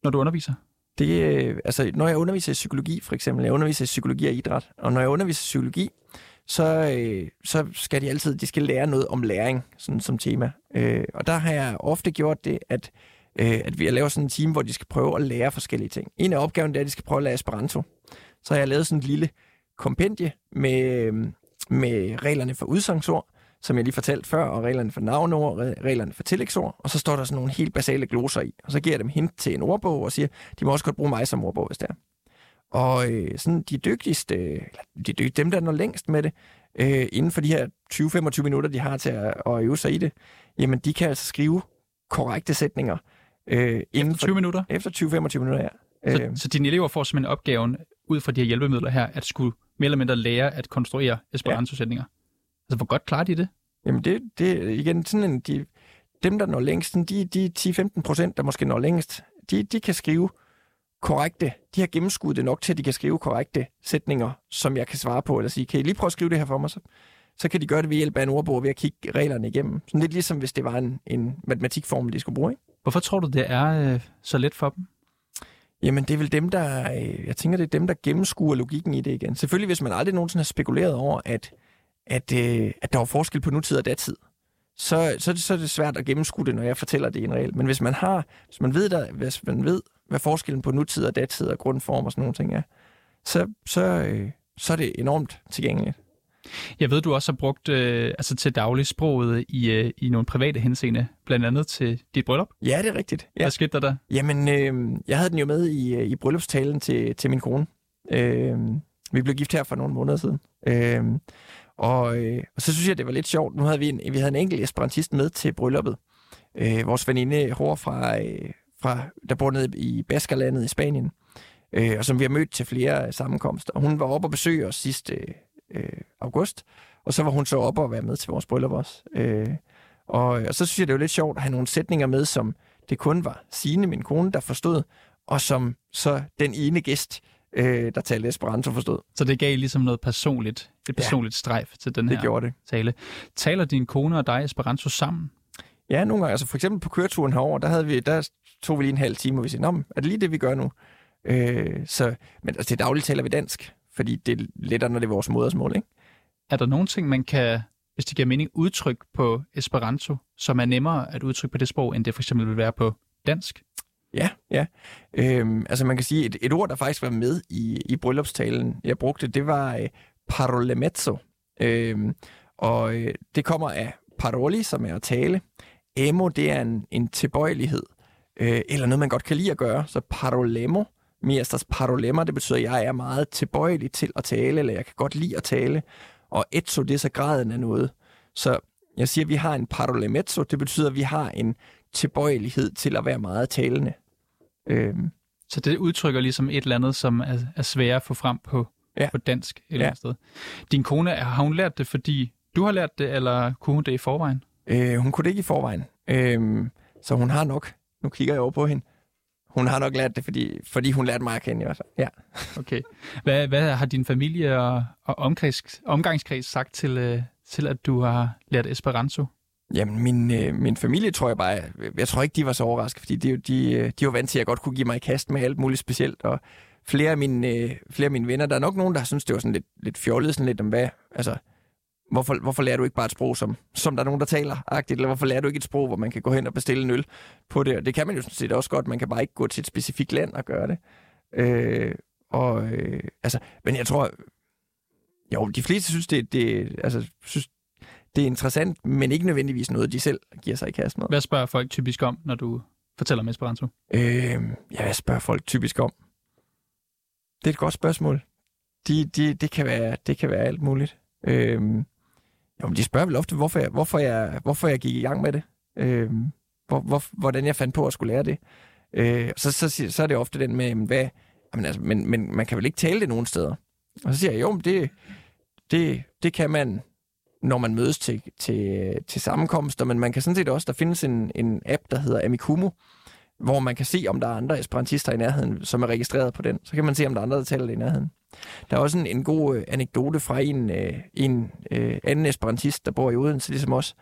Speaker 1: når du underviser?
Speaker 2: Det, øh, altså, når jeg underviser i psykologi, for eksempel, jeg underviser i psykologi og idræt, og når jeg underviser i psykologi, så, øh, så skal de altid de skal lære noget om læring sådan, som tema. Øh, og der har jeg ofte gjort det, at, øh, at vi har lavet sådan en team, hvor de skal prøve at lære forskellige ting. En af opgaven det er, at de skal prøve at lære Esperanto. Så har jeg lavet sådan en lille kompendie med, øh, med reglerne for udsangsord, som jeg lige fortalte før, og reglerne for navnord, reglerne for tillægsord, og så står der sådan nogle helt basale gloser i. Og så giver jeg dem hint til en ordbog og siger, de må også godt bruge mig som ordbog, hvis det er. Og øh, sådan de dygtigste, eller de dygtigste, dem der når længst med det, øh, inden for de her 20-25 minutter, de har til at, at øve sig i det, jamen de kan altså skrive korrekte sætninger.
Speaker 1: Øh, efter 20 for, minutter?
Speaker 2: Efter 20-25 minutter, ja.
Speaker 1: Så, øh, så dine elever får simpelthen opgaven, ud fra de her hjælpemidler her, at skulle mere eller mindre lære at konstruere Esperanto-sætninger? Ja. Altså, hvor godt klarer de det?
Speaker 2: Jamen, det, det igen sådan en, de, dem, der når længst, de, de 10-15 procent, der måske når længst, de, de kan skrive korrekte, de har gennemskuddet det nok til, at de kan skrive korrekte sætninger, som jeg kan svare på, eller sige, kan I lige prøve at skrive det her for mig, så, så kan de gøre det ved hjælp af en ordbog, ved at kigge reglerne igennem. Sådan lidt ligesom, hvis det var en, en matematikformel, de skulle bruge. Ikke?
Speaker 1: Hvorfor tror du, det er øh, så let for dem?
Speaker 2: Jamen, det er vel dem, der... Øh, jeg tænker, det er dem, der gennemskuer logikken i det igen. Selvfølgelig, hvis man aldrig nogensinde har spekuleret over, at at, øh, at der var forskel på nutid og datid, så, så, så er det svært at gennemskue det, når jeg fortæller det i en regel. Men hvis man har, hvis man ved, der, hvis man ved hvad forskellen på nutid og datid og grundform og sådan nogle ting er, så, så, øh, så er det enormt tilgængeligt.
Speaker 1: Jeg ved, du også har brugt øh, altså til daglig sproget i, øh, i nogle private henseende, blandt andet til dit bryllup.
Speaker 2: Ja, det er rigtigt. Ja.
Speaker 1: Hvad skete der der?
Speaker 2: Jamen, øh, jeg havde den jo med i, øh, i bryllupstalen til, til min kone. Øh, vi blev gift her for nogle måneder siden. Øh, og, øh, og så synes jeg, det var lidt sjovt. Nu havde vi en, vi havde en enkelt esperantist med til brylluppet. Øh, vores veninde Hår fra, øh, fra, der bor nede i Baskerlandet i Spanien, øh, og som vi har mødt til flere sammenkomster. Hun var oppe og besøge os sidste øh, øh, august, og så var hun så oppe og være med til vores bryllup også. Øh, og, og så synes jeg, det var lidt sjovt at have nogle sætninger med, som det kun var Signe, min kone, der forstod, og som så den ene gæst øh, der talte Esperanto, forstod.
Speaker 1: Så det gav ligesom noget personligt, et personligt ja, strejf til den
Speaker 2: Det
Speaker 1: her
Speaker 2: gjorde det.
Speaker 1: tale. Taler din kone og dig Esperanto sammen?
Speaker 2: Ja, nogle gange. Altså for eksempel på køreturen herover, der, havde vi, der tog vi lige en halv time, og vi sagde, Nå, er det lige det, vi gør nu? Øh, så, men altså, til dagligt taler vi dansk, fordi det er lettere, når det er vores modersmål, ikke?
Speaker 1: Er der nogle ting, man kan, hvis det giver mening, udtrykke på Esperanto, som er nemmere at udtrykke på det sprog, end det for eksempel vil være på dansk?
Speaker 2: Ja, ja. Øhm, altså man kan sige, et, et ord, der faktisk var med i, i bryllupstalen, jeg brugte, det var øh, parolemezzo. Øhm, og øh, det kommer af paroli, som er at tale. Emo, det er en, en tilbøjelighed, øh, eller noget, man godt kan lide at gøre. Så parolemo, miestas parolemmer, det betyder, at jeg er meget tilbøjelig til at tale, eller jeg kan godt lide at tale. Og etso, det er så graden af noget. Så jeg siger, at vi har en parolemezzo, det betyder, at vi har en tilbøjelighed til at være meget talende. Øhm,
Speaker 1: Så det udtrykker ligesom et eller andet, som er, er svært at få frem på,
Speaker 2: Ja.
Speaker 1: på dansk et eller
Speaker 2: Ja.
Speaker 1: andet sted. Din kone, har hun lært det, fordi du har lært det, eller kunne hun det i forvejen?
Speaker 2: Øh, hun kunne det ikke i forvejen. Øh, så hun har nok, nu kigger jeg over på hende, hun har nok lært det, fordi, fordi hun lærte mig at kende. Også. Ja.
Speaker 1: Okay. Hvad, hvad har din familie og, og omkreds, omgangskreds sagt til, øh, til, at du har lært Esperanto?
Speaker 2: Jamen, min, øh, min familie tror jeg bare, jeg tror ikke, de var så overrasket, fordi de, de, de var vant til, at jeg godt kunne give mig i kast med alt muligt specielt, og flere af mine, øh, flere af mine venner, der er nok nogen, der synes, det var sådan lidt, lidt fjollet, sådan lidt om hvad, altså, hvorfor, hvorfor lærer du ikke bare et sprog, som, som der er nogen, der taler, agtigt, eller hvorfor lærer du ikke et sprog, hvor man kan gå hen og bestille en øl på det, og det kan man jo sådan set også godt, man kan bare ikke gå til et specifikt land og gøre det. Øh, og, øh, altså, men jeg tror, jo, de fleste synes, det, det altså, synes, det er interessant, men ikke nødvendigvis noget, de selv giver sig i kast med.
Speaker 1: Hvad spørger folk typisk om, når du fortæller om Esperanto?
Speaker 2: Øh, ja, hvad spørger folk typisk om? Det er et godt spørgsmål. De, de, det, kan være, det kan være alt muligt. Øh, jo, men de spørger vel ofte, hvorfor jeg, hvorfor jeg, hvorfor jeg gik i gang med det. Øh, hvor, hvor, hvordan jeg fandt på at skulle lære det. Øh, så, så, så, er det ofte den med, hvad, jamen, altså, men, men man kan vel ikke tale det nogen steder. Og så siger jeg, jo, men det, det, det kan man, når man mødes til, til, til sammenkomster, men man kan sådan set også, der findes en, en app, der hedder Amikumu, hvor man kan se, om der er andre esperantister i nærheden, som er registreret på den. Så kan man se, om der er andre, der taler det i nærheden. Der er også en, en god øh, anekdote fra en, øh, en øh, anden esperantist, der bor i Odense, ligesom os,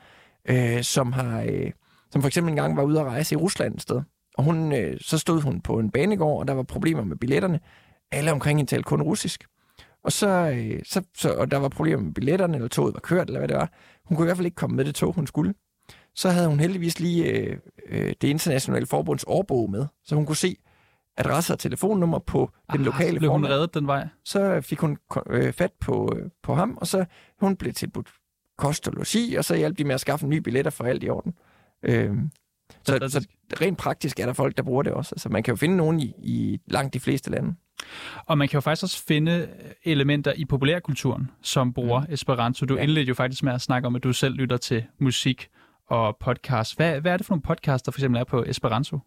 Speaker 2: øh, som har, øh, som for eksempel engang var ude at rejse i Rusland et sted. Og hun, øh, så stod hun på en banegård, og der var problemer med billetterne. Alle omkring hende talte kun russisk. Og så, øh, så, så, og der var problemer med billetterne, eller toget var kørt, eller hvad det var. Hun kunne i hvert fald ikke komme med det tog, hun skulle. Så havde hun heldigvis lige øh, øh, det internationale forbunds årbog med, så hun kunne se adresse og telefonnummer på den
Speaker 1: Ah,
Speaker 2: lokale
Speaker 1: så blev hun
Speaker 2: formand.
Speaker 1: reddet den vej?
Speaker 2: Så fik hun øh, fat på, øh, på ham, og så hun blev tilbudt kost og logi, og så hjalp de med at skaffe nye billetter for alt i orden. Øh, så, så rent praktisk er der folk, der bruger det også. Altså, man kan jo finde nogen i, i langt de fleste lande.
Speaker 1: Og man kan jo faktisk også finde elementer i populærkulturen, som bruger mm. Esperanto. Du
Speaker 2: Ja.
Speaker 1: indledte jo faktisk med at snakke om, at du selv lytter til musik og podcast. Hvad, hvad er det for nogle podcasts, der for eksempel er på Esperanto?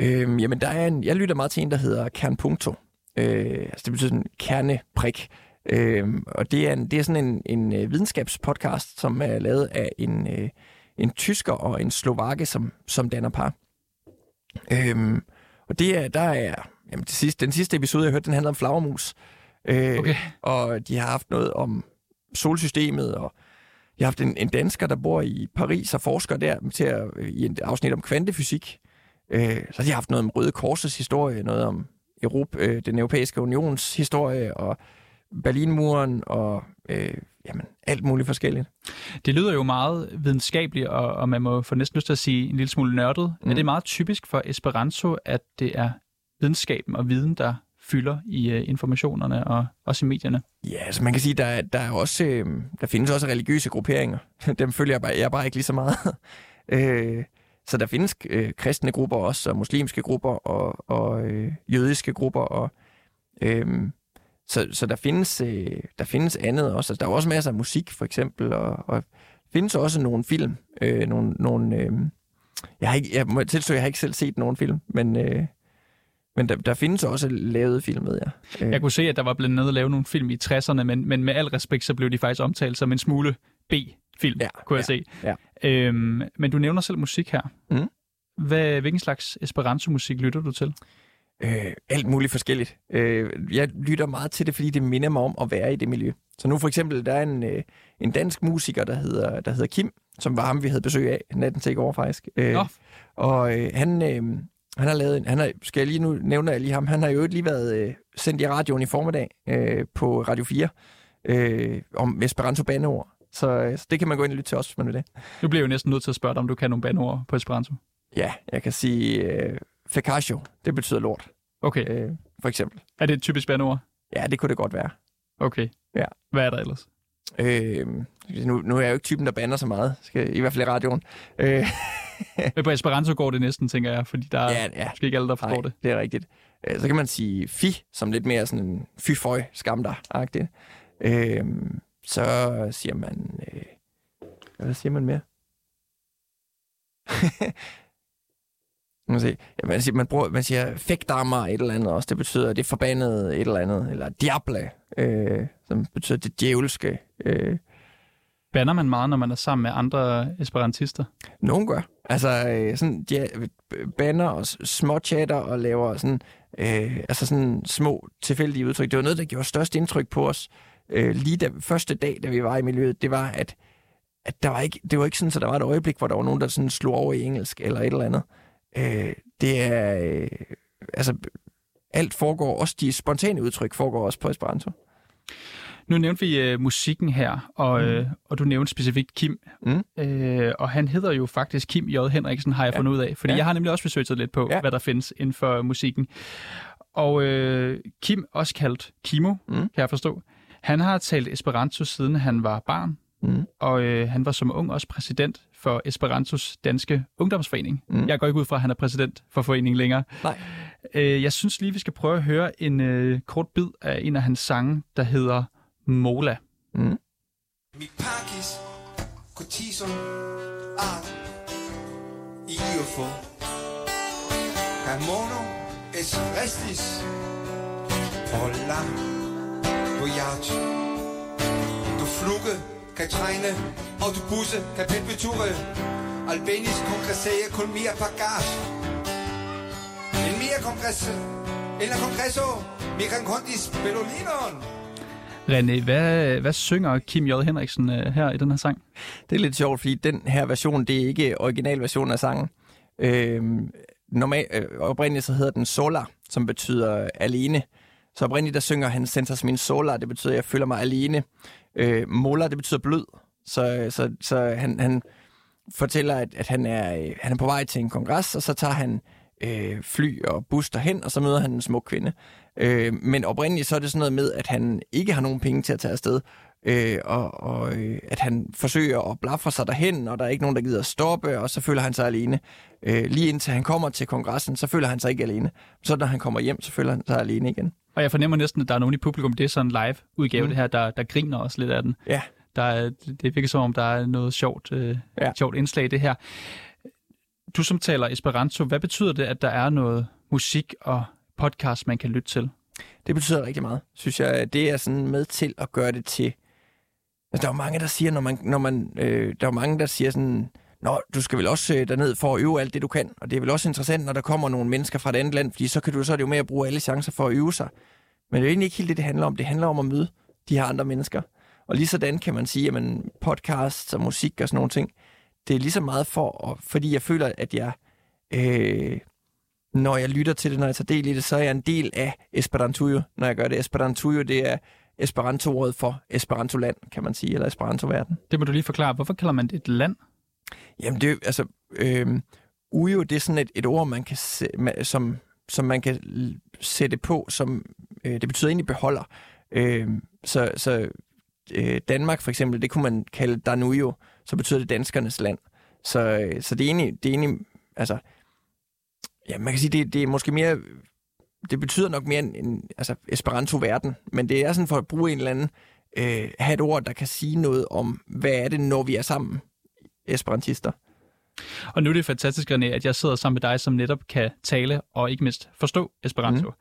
Speaker 2: Øhm, jamen, der er en, jeg lytter meget til en, der hedder Kernpunkto. Øh, altså, det betyder sådan kerneprik. Øhm, og det er, en, det er sådan en, en øh, videnskabspodcast, som er lavet af en, øh, en tysker og en slovakke, som, som danner par. Øhm, og det er, der er, jamen, det sidste, den sidste episode, jeg hørte, den handler om flagermus. Øh,
Speaker 1: Okay.
Speaker 2: Og de har haft noget om solsystemet, og jeg har haft en, en dansker, der bor i Paris og forsker der til at, i et afsnit om kvantefysik. Øh, så har de haft noget om Røde Korsets historie, noget om Europa, øh, den europæiske unions historie, og Berlinmuren, og øh, jamen, alt muligt forskelligt.
Speaker 1: Det lyder jo meget videnskabeligt, og, og man må få næsten lyst til at sige en lille smule nørdet. Mm. Er det meget typisk for Esperanto, at det er videnskaben og viden, der fylder i uh, informationerne og også i medierne?
Speaker 2: Ja, altså man kan sige, der, der er også, øh, der findes også religiøse grupperinger. Dem følger jeg bare, jeg bare ikke lige så meget. øh, så der findes øh, kristne grupper også, og muslimske grupper, og, og øh, jødiske grupper, og øh, så, så der findes, øh, der findes andet også. Altså, der er også masser af musik, for eksempel, og, og findes også nogle film. Øh, nogle, nogle, øh, jeg, har ikke, jeg må tilstå, jeg har ikke selv set nogen film, men, øh, men der, der findes også lavet film, ved jeg. Øh,
Speaker 1: Jeg kunne se, at der var blevet nede lave nogle film i 60'erne, men, men med al respekt, så blev de faktisk omtalt som en smule B-film,
Speaker 2: Ja,
Speaker 1: kunne jeg se.
Speaker 2: ja.
Speaker 1: Øhm, men du nævner selv musik her.
Speaker 2: Mhm.
Speaker 1: Hvad, hvilken slags Esperanto-musik lytter du til?
Speaker 2: øh, alt muligt forskelligt. Øh, jeg lytter meget til det, fordi det minder mig om at være i det miljø. Så nu for eksempel, der er en, øh, en dansk musiker, der hedder, der hedder Kim, som var ham, vi havde besøg af natten til i går faktisk. Øh,
Speaker 1: Nå.
Speaker 2: og øh, han, øh, han har lavet en, han har, skal jeg lige nu nævne jeg lige ham, han har jo lige været øh, sendt i radioen i formiddag øh, på Radio 4 øh, om Esperanto bandeord. Så, øh, så det kan man gå ind og lytte til også, hvis man vil det.
Speaker 1: Nu bliver jeg jo næsten nødt til at spørge dig, om du kan nogle bandeord på Esperanto.
Speaker 2: Ja, jeg kan sige øh, fecatio, det betyder lort,
Speaker 1: Okay.
Speaker 2: øh, for eksempel.
Speaker 1: Er det et typisk bandeord?
Speaker 2: Ja, det kunne det godt være.
Speaker 1: Okay.
Speaker 2: Ja.
Speaker 1: Hvad er der ellers?
Speaker 2: Øh, nu, nu er jeg jo ikke typen, der bander så meget, skal, i hvert fald i radioen. Øh,
Speaker 1: Men på Esperanto går det næsten, tænker jeg, fordi der er
Speaker 2: ja, ja,
Speaker 1: måske ikke alle, der forstår
Speaker 2: nej,
Speaker 1: det.
Speaker 2: det er rigtigt. Øh, så kan man sige fi, som lidt mere sådan en fy-føj, skam dig-agtigt. Øh, så siger man... Øh, hvad siger man mere? man, sige, ja, man, siger, man, bruger, man siger fægdammer et eller andet også. Det betyder det forbandede et eller andet. Eller diable, øh, som betyder det djævelske. Øh,
Speaker 1: Banner man meget, når man er sammen med andre esperantister?
Speaker 2: Nogen gør. Altså øh, sådan, de banner og små chatter og laver sådan, øh, altså sådan små tilfældige udtryk. Det var noget, der gjorde størst indtryk på os øh, lige da, første dag, da vi var i miljøet. Det var, at, at der var ikke, det var ikke sådan, at der var et øjeblik, hvor der var nogen, der sådan slog over i engelsk eller et eller andet. Øh, det er, øh, altså alt foregår, også de spontane udtryk foregår også på Esperanto.
Speaker 1: Nu nævnte vi øh, musikken her, og,
Speaker 2: Mm.
Speaker 1: øh, og du nævnte specifikt Kim.
Speaker 2: Mm.
Speaker 1: Øh, og han hedder jo faktisk Kim J. Henriksen, har jeg
Speaker 2: Ja.
Speaker 1: fundet ud af. Fordi
Speaker 2: Ja.
Speaker 1: jeg har nemlig også researchet lidt på,
Speaker 2: Ja.
Speaker 1: hvad der findes inden for musikken. Og øh, Kim, også kaldt Kimo,
Speaker 2: Mm.
Speaker 1: kan jeg forstå, han har talt Esperanto siden han var barn.
Speaker 2: Mm.
Speaker 1: Og øh, han var som ung også præsident for Esperantos danske ungdomsforening.
Speaker 2: Mm.
Speaker 1: Jeg går ikke ud fra, at han er præsident for foreningen længere.
Speaker 2: Nej.
Speaker 1: Øh, jeg synes lige, vi skal prøve at høre en øh, kort bid af en af hans sange, der hedder Mola.
Speaker 2: Mm.
Speaker 3: Mi pagis cotison ad iofo per mono es restis Olla voyage Du fluge kan træne og du busse kan perpeture Albenis kongressere kun mere bagage. En mere kongresse eller kongresso Mi contis bellolinon
Speaker 1: René, hvad, hvad synger Kim J. Henriksen øh, her i den her sang?
Speaker 2: Det er lidt sjovt, fordi den her version, det er ikke originalversionen af sangen. Øh, normal, øh, oprindeligt så hedder den Solar, som betyder alene. Så oprindeligt der synger han Sentas min Solar, det betyder, at jeg føler mig alene. Øh, Mola, det betyder blød. Så, så, så han, han fortæller, at, at han, er, øh, han er på vej til en kongres, og så tager han øh, fly og bus derhen, og så møder han en smuk kvinde. Øh, men oprindeligt så er det sådan noget med, at han ikke har nogen penge til at tage afsted, øh, og, og øh, at han forsøger at blaffe sig derhen, og der er ikke nogen, der gider at stoppe, og så føler han sig alene. Øh, lige indtil han kommer til kongressen, så føler han sig ikke alene. Så når han kommer hjem, så føler han sig alene igen.
Speaker 1: Og jeg fornemmer næsten, at der er nogen i publikum, det er sådan en live-udgave,
Speaker 2: Mm.
Speaker 1: det her, der, der griner også lidt af den.
Speaker 2: Ja.
Speaker 1: Der er, det virker som om, der er noget sjovt, øh,
Speaker 2: ja.
Speaker 1: sjovt indslag i det her. Du som taler Esperanto, hvad betyder det, at der er noget musik og podcast, man kan lytte til?
Speaker 2: Det betyder rigtig meget, synes jeg. Det er sådan med til at gøre det til... Altså, der er jo mange, der siger, når man... Når man øh, der er jo mange, der siger sådan... Nå, du skal vel også øh, derned for at øve alt det, du kan. Og det er vel også interessant, når der kommer nogle mennesker fra et andet land, fordi så, kan du, så er det jo med at bruge alle chancer for at øve sig. Men det er jo egentlig ikke helt det, det handler om. Det handler om at møde de her andre mennesker. Og lige sådan kan man sige, at podcasts og musik og sådan nogle ting, det er lige så meget for, og, fordi jeg føler, at jeg, øh, når jeg lytter til det, når jeg tager del i det, så er jeg en del af Esperantujo, når jeg gør det. Esperantujo, det er Esperanto-ordet for Esperanto-land, kan man sige, eller Esperanto-verden.
Speaker 1: Det må du lige forklare. Hvorfor kalder man det et land?
Speaker 2: Jamen, det er altså, øh, ujo, det er sådan et, et ord, man kan se, som, som man kan sætte på, som øh, det betyder egentlig beholder. Øh, så så øh, Danmark for eksempel, det kunne man kalde Danujo, så betyder det danskernes land. Så, øh, så det er egentlig, det er egentlig altså, ja, man kan sige, det, det er måske mere, det betyder nok mere en, en altså Esperanto-verden, men det er sådan for at bruge en eller anden, øh, have et ord, der kan sige noget om, hvad er det, når vi er sammen, esperantister.
Speaker 1: Og nu er det fantastisk, René, at jeg sidder sammen med dig, som netop kan tale og ikke mindst forstå Esperanto. Mm.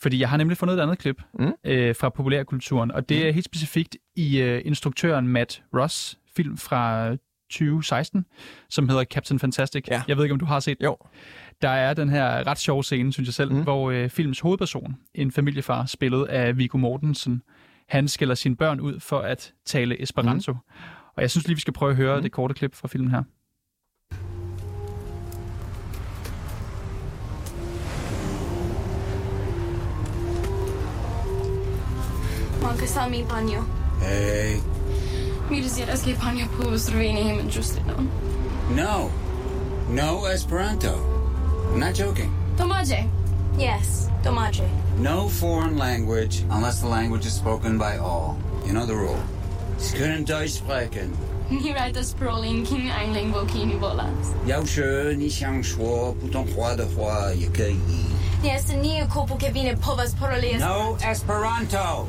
Speaker 1: Fordi jeg har nemlig fundet et andet klip
Speaker 2: Mm.
Speaker 1: øh, fra populærkulturen, og det er helt specifikt i øh, instruktøren Matt Ross film fra 2016, som hedder Captain Fantastic.
Speaker 2: Ja.
Speaker 1: Jeg ved ikke, om du har set
Speaker 2: Jo.
Speaker 1: Der er den her ret sjove scene, synes jeg selv, mm. Hvor øh, films hovedperson, en familiefar, spillet af Viggo Mortensen, han skælder sine børn ud for at tale Esperanto. Mm. Og jeg synes lige, vi skal prøve at høre mm. Det korte klip fra filmen her.
Speaker 4: Manca sami panjo.
Speaker 5: Hey,
Speaker 4: Mi desideras que panjo povus reveni hejmen ĝuste nun.
Speaker 5: no. No Esperanto. I'm not joking.
Speaker 4: Domaje. Yes, Domaje.
Speaker 5: No foreign language unless the language is spoken by all. You know the rule. Sie können Deutsch sprechen.
Speaker 4: Ni rajtas prolinkin ein lingvo kini volas.
Speaker 5: Ja, she ni xiang shuo puton hua de hua ye ke yi.
Speaker 4: Yes, ni kopo ke vine povas parolis.
Speaker 5: No Esperanto.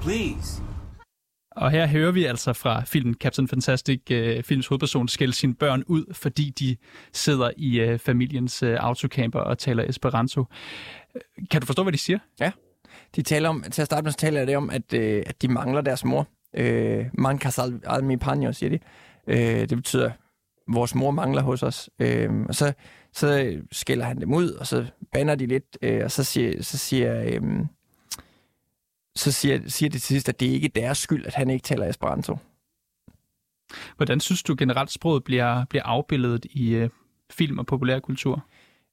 Speaker 5: Please.
Speaker 1: Og her hører vi altså fra filmen Captain Fantastic, øh, films hovedperson skælde sine børn ud, fordi de sidder i øh, familiens øh, autocamper og taler Esperanto. Øh, kan du forstå, hvad de siger? Ja.
Speaker 2: De taler om, til at starte med, så taler det om, at, øh, at de mangler deres mor. Øh, Mancas al, al mi paño, siger de. Øh, det betyder, vores mor mangler hos os. Øh, og så, så skælder han dem ud, og så banner de lidt, øh, og så siger, så siger, øh, så siger, siger det til sidst, at det ikke er deres skyld, at han ikke taler Esperanto.
Speaker 1: Hvordan synes du generelt sproget bliver, bliver afbildet i øh, film og populærkultur?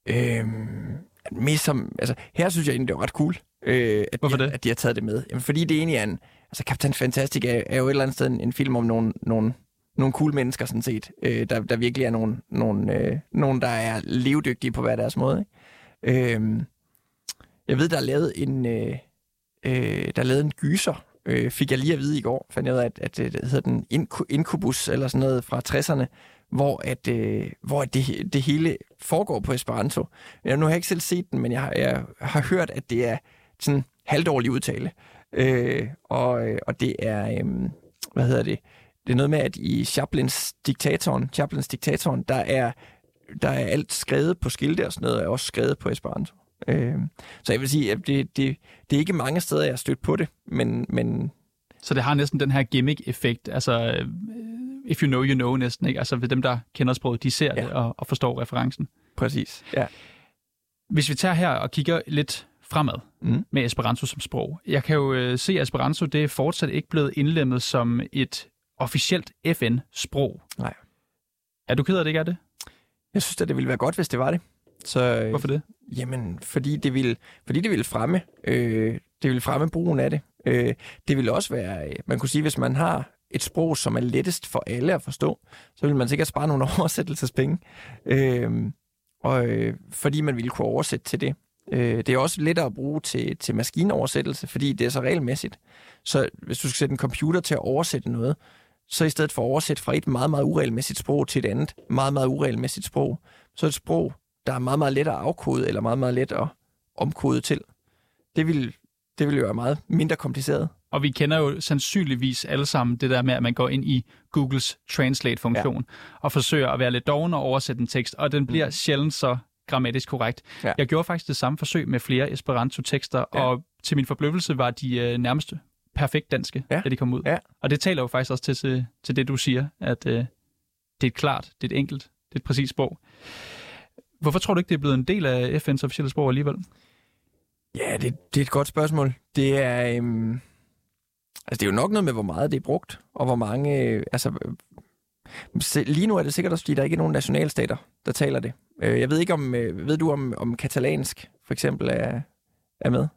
Speaker 2: Øhm, mest som, altså, her synes jeg egentlig, det var ret cool, øh, at,
Speaker 1: Hvorfor
Speaker 2: de,
Speaker 1: det?
Speaker 2: at de har taget det med. Jamen, fordi det egentlig er en, altså Captain Fantastic er, er jo et eller andet sted en, en film om nogle, nogle, nogle cool mennesker, sådan set, øh, der, der virkelig er nogle, nogle, øh, nogle, der er levedygtige på hver deres måde. Ikke? Øhm, jeg ved, der er lavet en, øh, øh, der lavede en gyser, øh, fik jeg lige at vide i går, fandt jeg ud af, at, at, at det hedder den Incubus, eller sådan noget fra 60'erne, hvor, at, øh, hvor at det, det hele foregår på Esperanto. Jeg, nu har jeg ikke selv set den, men jeg har, jeg har hørt, at det er sådan halvdårlig udtale. Øh, og, og det er, øh, hvad hedder det, det er noget med, at i Chaplins diktatoren, Chaplins diktatoren, der er, der er alt skrevet på skilte og sådan noget, er også skrevet på Esperanto. Øh, så jeg vil sige, at det, det, det er ikke mange steder, jeg har stødt på det, men, men
Speaker 1: Så det har næsten den her gimmick-effekt, altså øh, if you know, you know næsten, ikke? Altså ved dem, der kender sproget, de ser ja. Det og, og forstår referencen.
Speaker 2: præcis. Ja.
Speaker 1: Hvis vi tager her og kigger lidt fremad
Speaker 2: Mm.
Speaker 1: med Esperanto som sprog. Jeg kan jo øh, se, at Esperanto det er fortsat ikke blevet indlemmet som et officielt FN-sprog.
Speaker 2: Nej.
Speaker 1: Er du ked af, det ikke er det?
Speaker 2: Jeg synes at det ville være godt, hvis det var det. Så, øh,
Speaker 1: Hvorfor det?
Speaker 2: Jamen, fordi det ville, fordi det ville fremme, øh, det ville fremme brugen af det. Øh, det ville også være, øh, man kunne sige, hvis man har et sprog, som er lettest for alle at forstå, så vil man sikkert spare nogle oversættelsespenge. Øh, og øh, fordi man ville kunne oversætte til det. Øh, det er også lettere at bruge til, til maskinoversættelse, fordi det er så regelmæssigt. Så hvis du skal sætte en computer til at oversætte noget, så i stedet for at oversætte fra et meget, meget uregelmæssigt sprog til et andet meget, meget uregelmæssigt sprog, så et sprog, der er meget, meget let at afkode, eller meget, meget let at omkode til. Det vil, det vil jo være meget mindre kompliceret.
Speaker 1: Og vi kender jo sandsynligvis alle sammen det der med, at man går ind i Googles Translate-funktion ja. og forsøger at være lidt doven og oversætte en tekst, og den bliver mm. sjældent så grammatisk korrekt.
Speaker 2: Ja.
Speaker 1: Jeg gjorde faktisk det samme forsøg med flere Esperanto-tekster, ja. Og til min forbløffelse var de øh, nærmest perfekt danske. Ja. da de kom ud.
Speaker 2: Ja.
Speaker 1: Og det taler jo faktisk også til, til, til det, du siger, at øh, det er et klart, det er et enkelt, det er et præcist sprog. Hvorfor tror du ikke, det er blevet en del af FN's officielle sprog alligevel?
Speaker 2: Ja, det, det er et godt spørgsmål. Det er, øhm, altså det er jo nok noget med, hvor meget det er brugt, og hvor mange... Øh, altså, øh, lige nu er det sikkert også, fordi der ikke er nogen nationalstater, der taler det. Øh, jeg ved ikke om... Øh, ved du om, om katalansk, for eksempel, er, er med?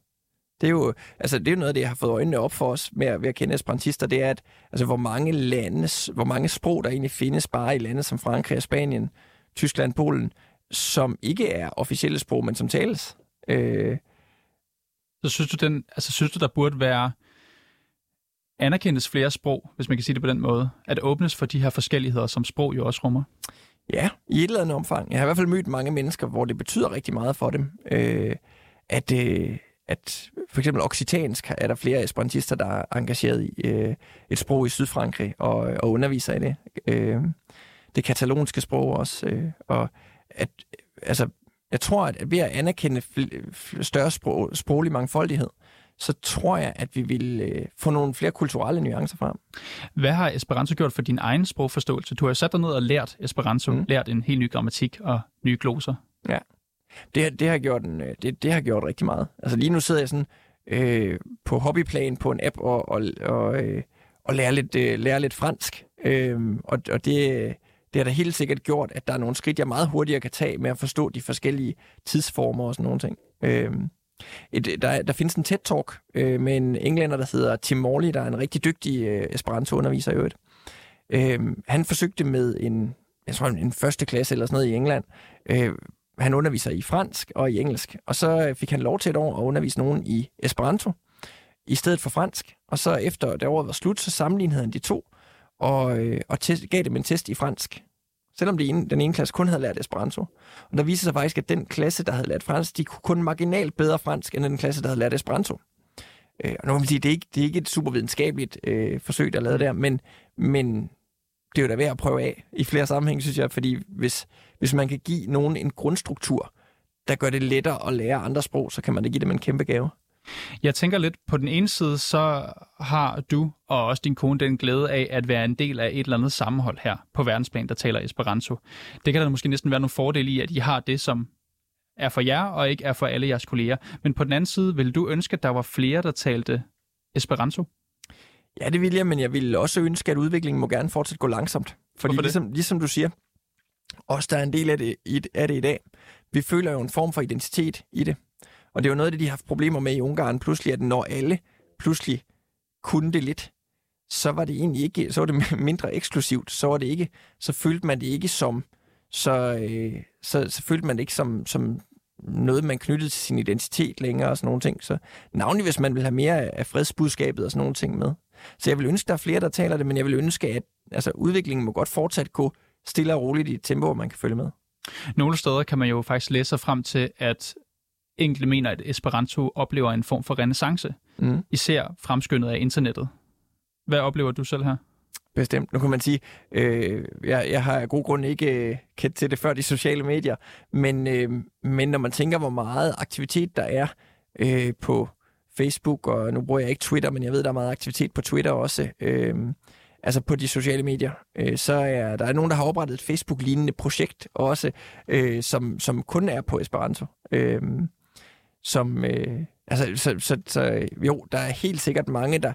Speaker 2: Det er jo, altså, det er noget af det, jeg har fået øjnene op for os med at, ved at kende esperantister, det er, at altså, hvor mange landes, hvor mange sprog, der egentlig findes bare i lande som Frankrig og Spanien, Tyskland, Polen, som ikke er officielle sprog, men som tales. Øh,
Speaker 1: Så synes du, den, altså, synes du, der burde være anerkendes flere sprog, hvis man kan sige det på den måde, at åbnes for de her forskelligheder, som sprog jo også rummer?
Speaker 2: Ja, i et eller andet omfang. Jeg har i hvert fald mødt mange mennesker, hvor det betyder rigtig meget for dem, øh, at, øh, at for eksempel occitansk er der flere esperantister, der er engageret i øh, et sprog i Sydfrankrig og, og underviser i det. Øh, det katalonske sprog også. Øh, og at, altså, jeg tror, at ved at anerkende større sprog, sproglig mangfoldighed, så tror jeg, at vi vil øh, få nogle flere kulturelle nuancer frem.
Speaker 1: Hvad har Esperanto gjort for din egen sprogforståelse? Du har jo sat dig ned og lært Esperanto, mm. Lært en helt ny grammatik og nye gloser.
Speaker 2: Det, det, har gjort en, øh, det, det har gjort rigtig meget. Altså lige nu sidder jeg sådan øh, på hobbyplan på en app og, og, og, øh, og lærer, lidt, øh, lærer lidt fransk. Øh, og og det, det har da helt sikkert gjort, at der er nogle skridt, jeg meget hurtigere kan tage med at forstå de forskellige tidsformer og sådan nogle ting. Øh, et, der, der findes en TED-talk øh, med en englænder, der hedder Tim Morley, der er en rigtig dygtig øh, Esperanto-underviser i øvrigt. Øh, han forsøgte med en, jeg tror, en første klasse eller sådan noget i England. Øh, han underviser i fransk og i engelsk, og så fik han lov til et år at undervise nogen i Esperanto i stedet for fransk. Og så efter det året var slut, så sammenlignede han de to og, øh, og test, gav dem en test i fransk. Selvom det ene, den ene klasse kun havde lært Esperanto. Og der viste sig faktisk, at den klasse, der havde lært fransk, de kunne kun marginalt bedre fransk, end den klasse, der havde lært Esperanto. Øh, og nu kan man sige, det er ikke, det er ikke et super videnskabeligt øh, forsøg, der er lavet der, men, men det er jo da værd at prøve af i flere sammenhænge, synes jeg, fordi hvis, hvis man kan give nogen en grundstruktur, der gør det lettere at lære andre sprog, så kan man da give dem en kæmpe gave.
Speaker 1: Jeg tænker lidt, på den ene side, så har du og også din kone den glæde af at være en del af et eller andet sammenhold her på verdensplan, der taler Esperanto. Det kan der måske næsten være nogle fordele i, at I har det, som er for jer og ikke er for alle jeres kolleger. Men på den anden side, vil du ønske, at der var flere, der talte Esperanto?
Speaker 2: Ja, det vil jeg, men jeg vil også ønske, at udviklingen må gerne fortsat gå langsomt. Fordi
Speaker 1: Hvorfor det?
Speaker 2: ligesom, ligesom du siger, os der er en del af det, af det i dag, vi føler jo en form for identitet i det. Og det er jo noget af det, de har haft problemer med i Ungarn pludselig, at når alle pludselig kunne det lidt, så var det egentlig ikke, så var det mindre eksklusivt, så var det ikke, så følte man det ikke som, så, øh, så, så følte man det ikke som, som noget, man knyttede til sin identitet længere og sådan nogle ting. Så navnlig, hvis man vil have mere af fredsbudskabet og sådan nogle ting med. Så jeg vil ønske, der er flere, der taler det, men jeg vil ønske, at altså, udviklingen må godt fortsat gå stille og roligt i et tempo, hvor man kan følge med.
Speaker 1: Nogle steder kan man jo faktisk læse sig frem til, at enkelte mener, at Esperanto oplever en form for renaissance,
Speaker 2: Mm.
Speaker 1: især fremskyndet af internettet. Hvad oplever du selv her?
Speaker 2: Bestemt. Nu kan man sige, øh, jeg, jeg har af god grund ikke øh, kendt til det før de sociale medier, men, øh, men når man tænker, hvor meget aktivitet der er øh, på Facebook, og nu bruger jeg ikke Twitter, men jeg ved, der er meget aktivitet på Twitter også, øh, altså på de sociale medier, øh, så er der er nogen, der har oprettet et Facebook-lignende projekt også, øh, som, som kun er på Esperanto. Øh, som, øh, altså, så, så, så jo, der er helt sikkert mange, der,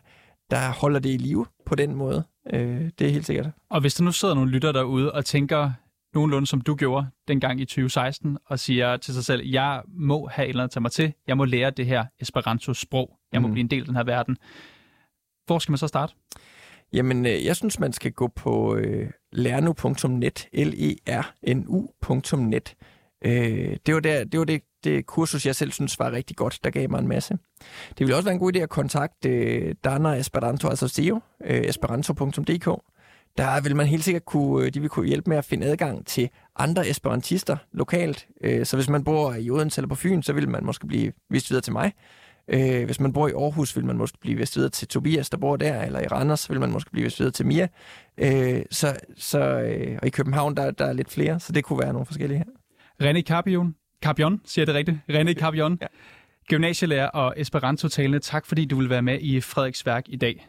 Speaker 2: der holder det i live på den måde. Øh, det er helt sikkert.
Speaker 1: Og hvis der nu sidder nogle lytter derude og tænker nogenlunde som du gjorde dengang i 2016, og siger til sig selv, jeg må have et eller andet at tage mig til, jeg må lære det her Esperanto-sprog, jeg må
Speaker 2: Mm.
Speaker 1: blive en del af den her verden. Hvor skal man så starte?
Speaker 2: Jamen, øh, jeg synes, man skal gå på øh, lernu.net, E L-E-R-N-U.net. Øh, det var, der, det, var det, et kursus, jeg selv synes var rigtig godt, der gav mig en masse. Det ville også være en god idé at kontakte øh, Dana Esperanto, altså SEO, øh, esperanto.dk. Der vil man helt sikkert kunne, øh, de vil kunne hjælpe med at finde adgang til andre esperantister lokalt. Så hvis man bor i Odense eller på Fyn, så vil man måske blive vist videre til mig. Øh, hvis man bor i Aarhus, vil man måske blive vist videre til Tobias, der bor der, eller i Randers, vil man måske blive vist videre til Mia. Øh, så, så, øh, og i København, der, der er lidt flere, så det kunne være nogle forskellige her.
Speaker 1: René Carpion, Carpion, siger det rigtigt? René Carpion,
Speaker 2: Ja.
Speaker 1: gymnasielærer og Esperanto-talende. Tak fordi du vil være med i Frederiks værk i dag.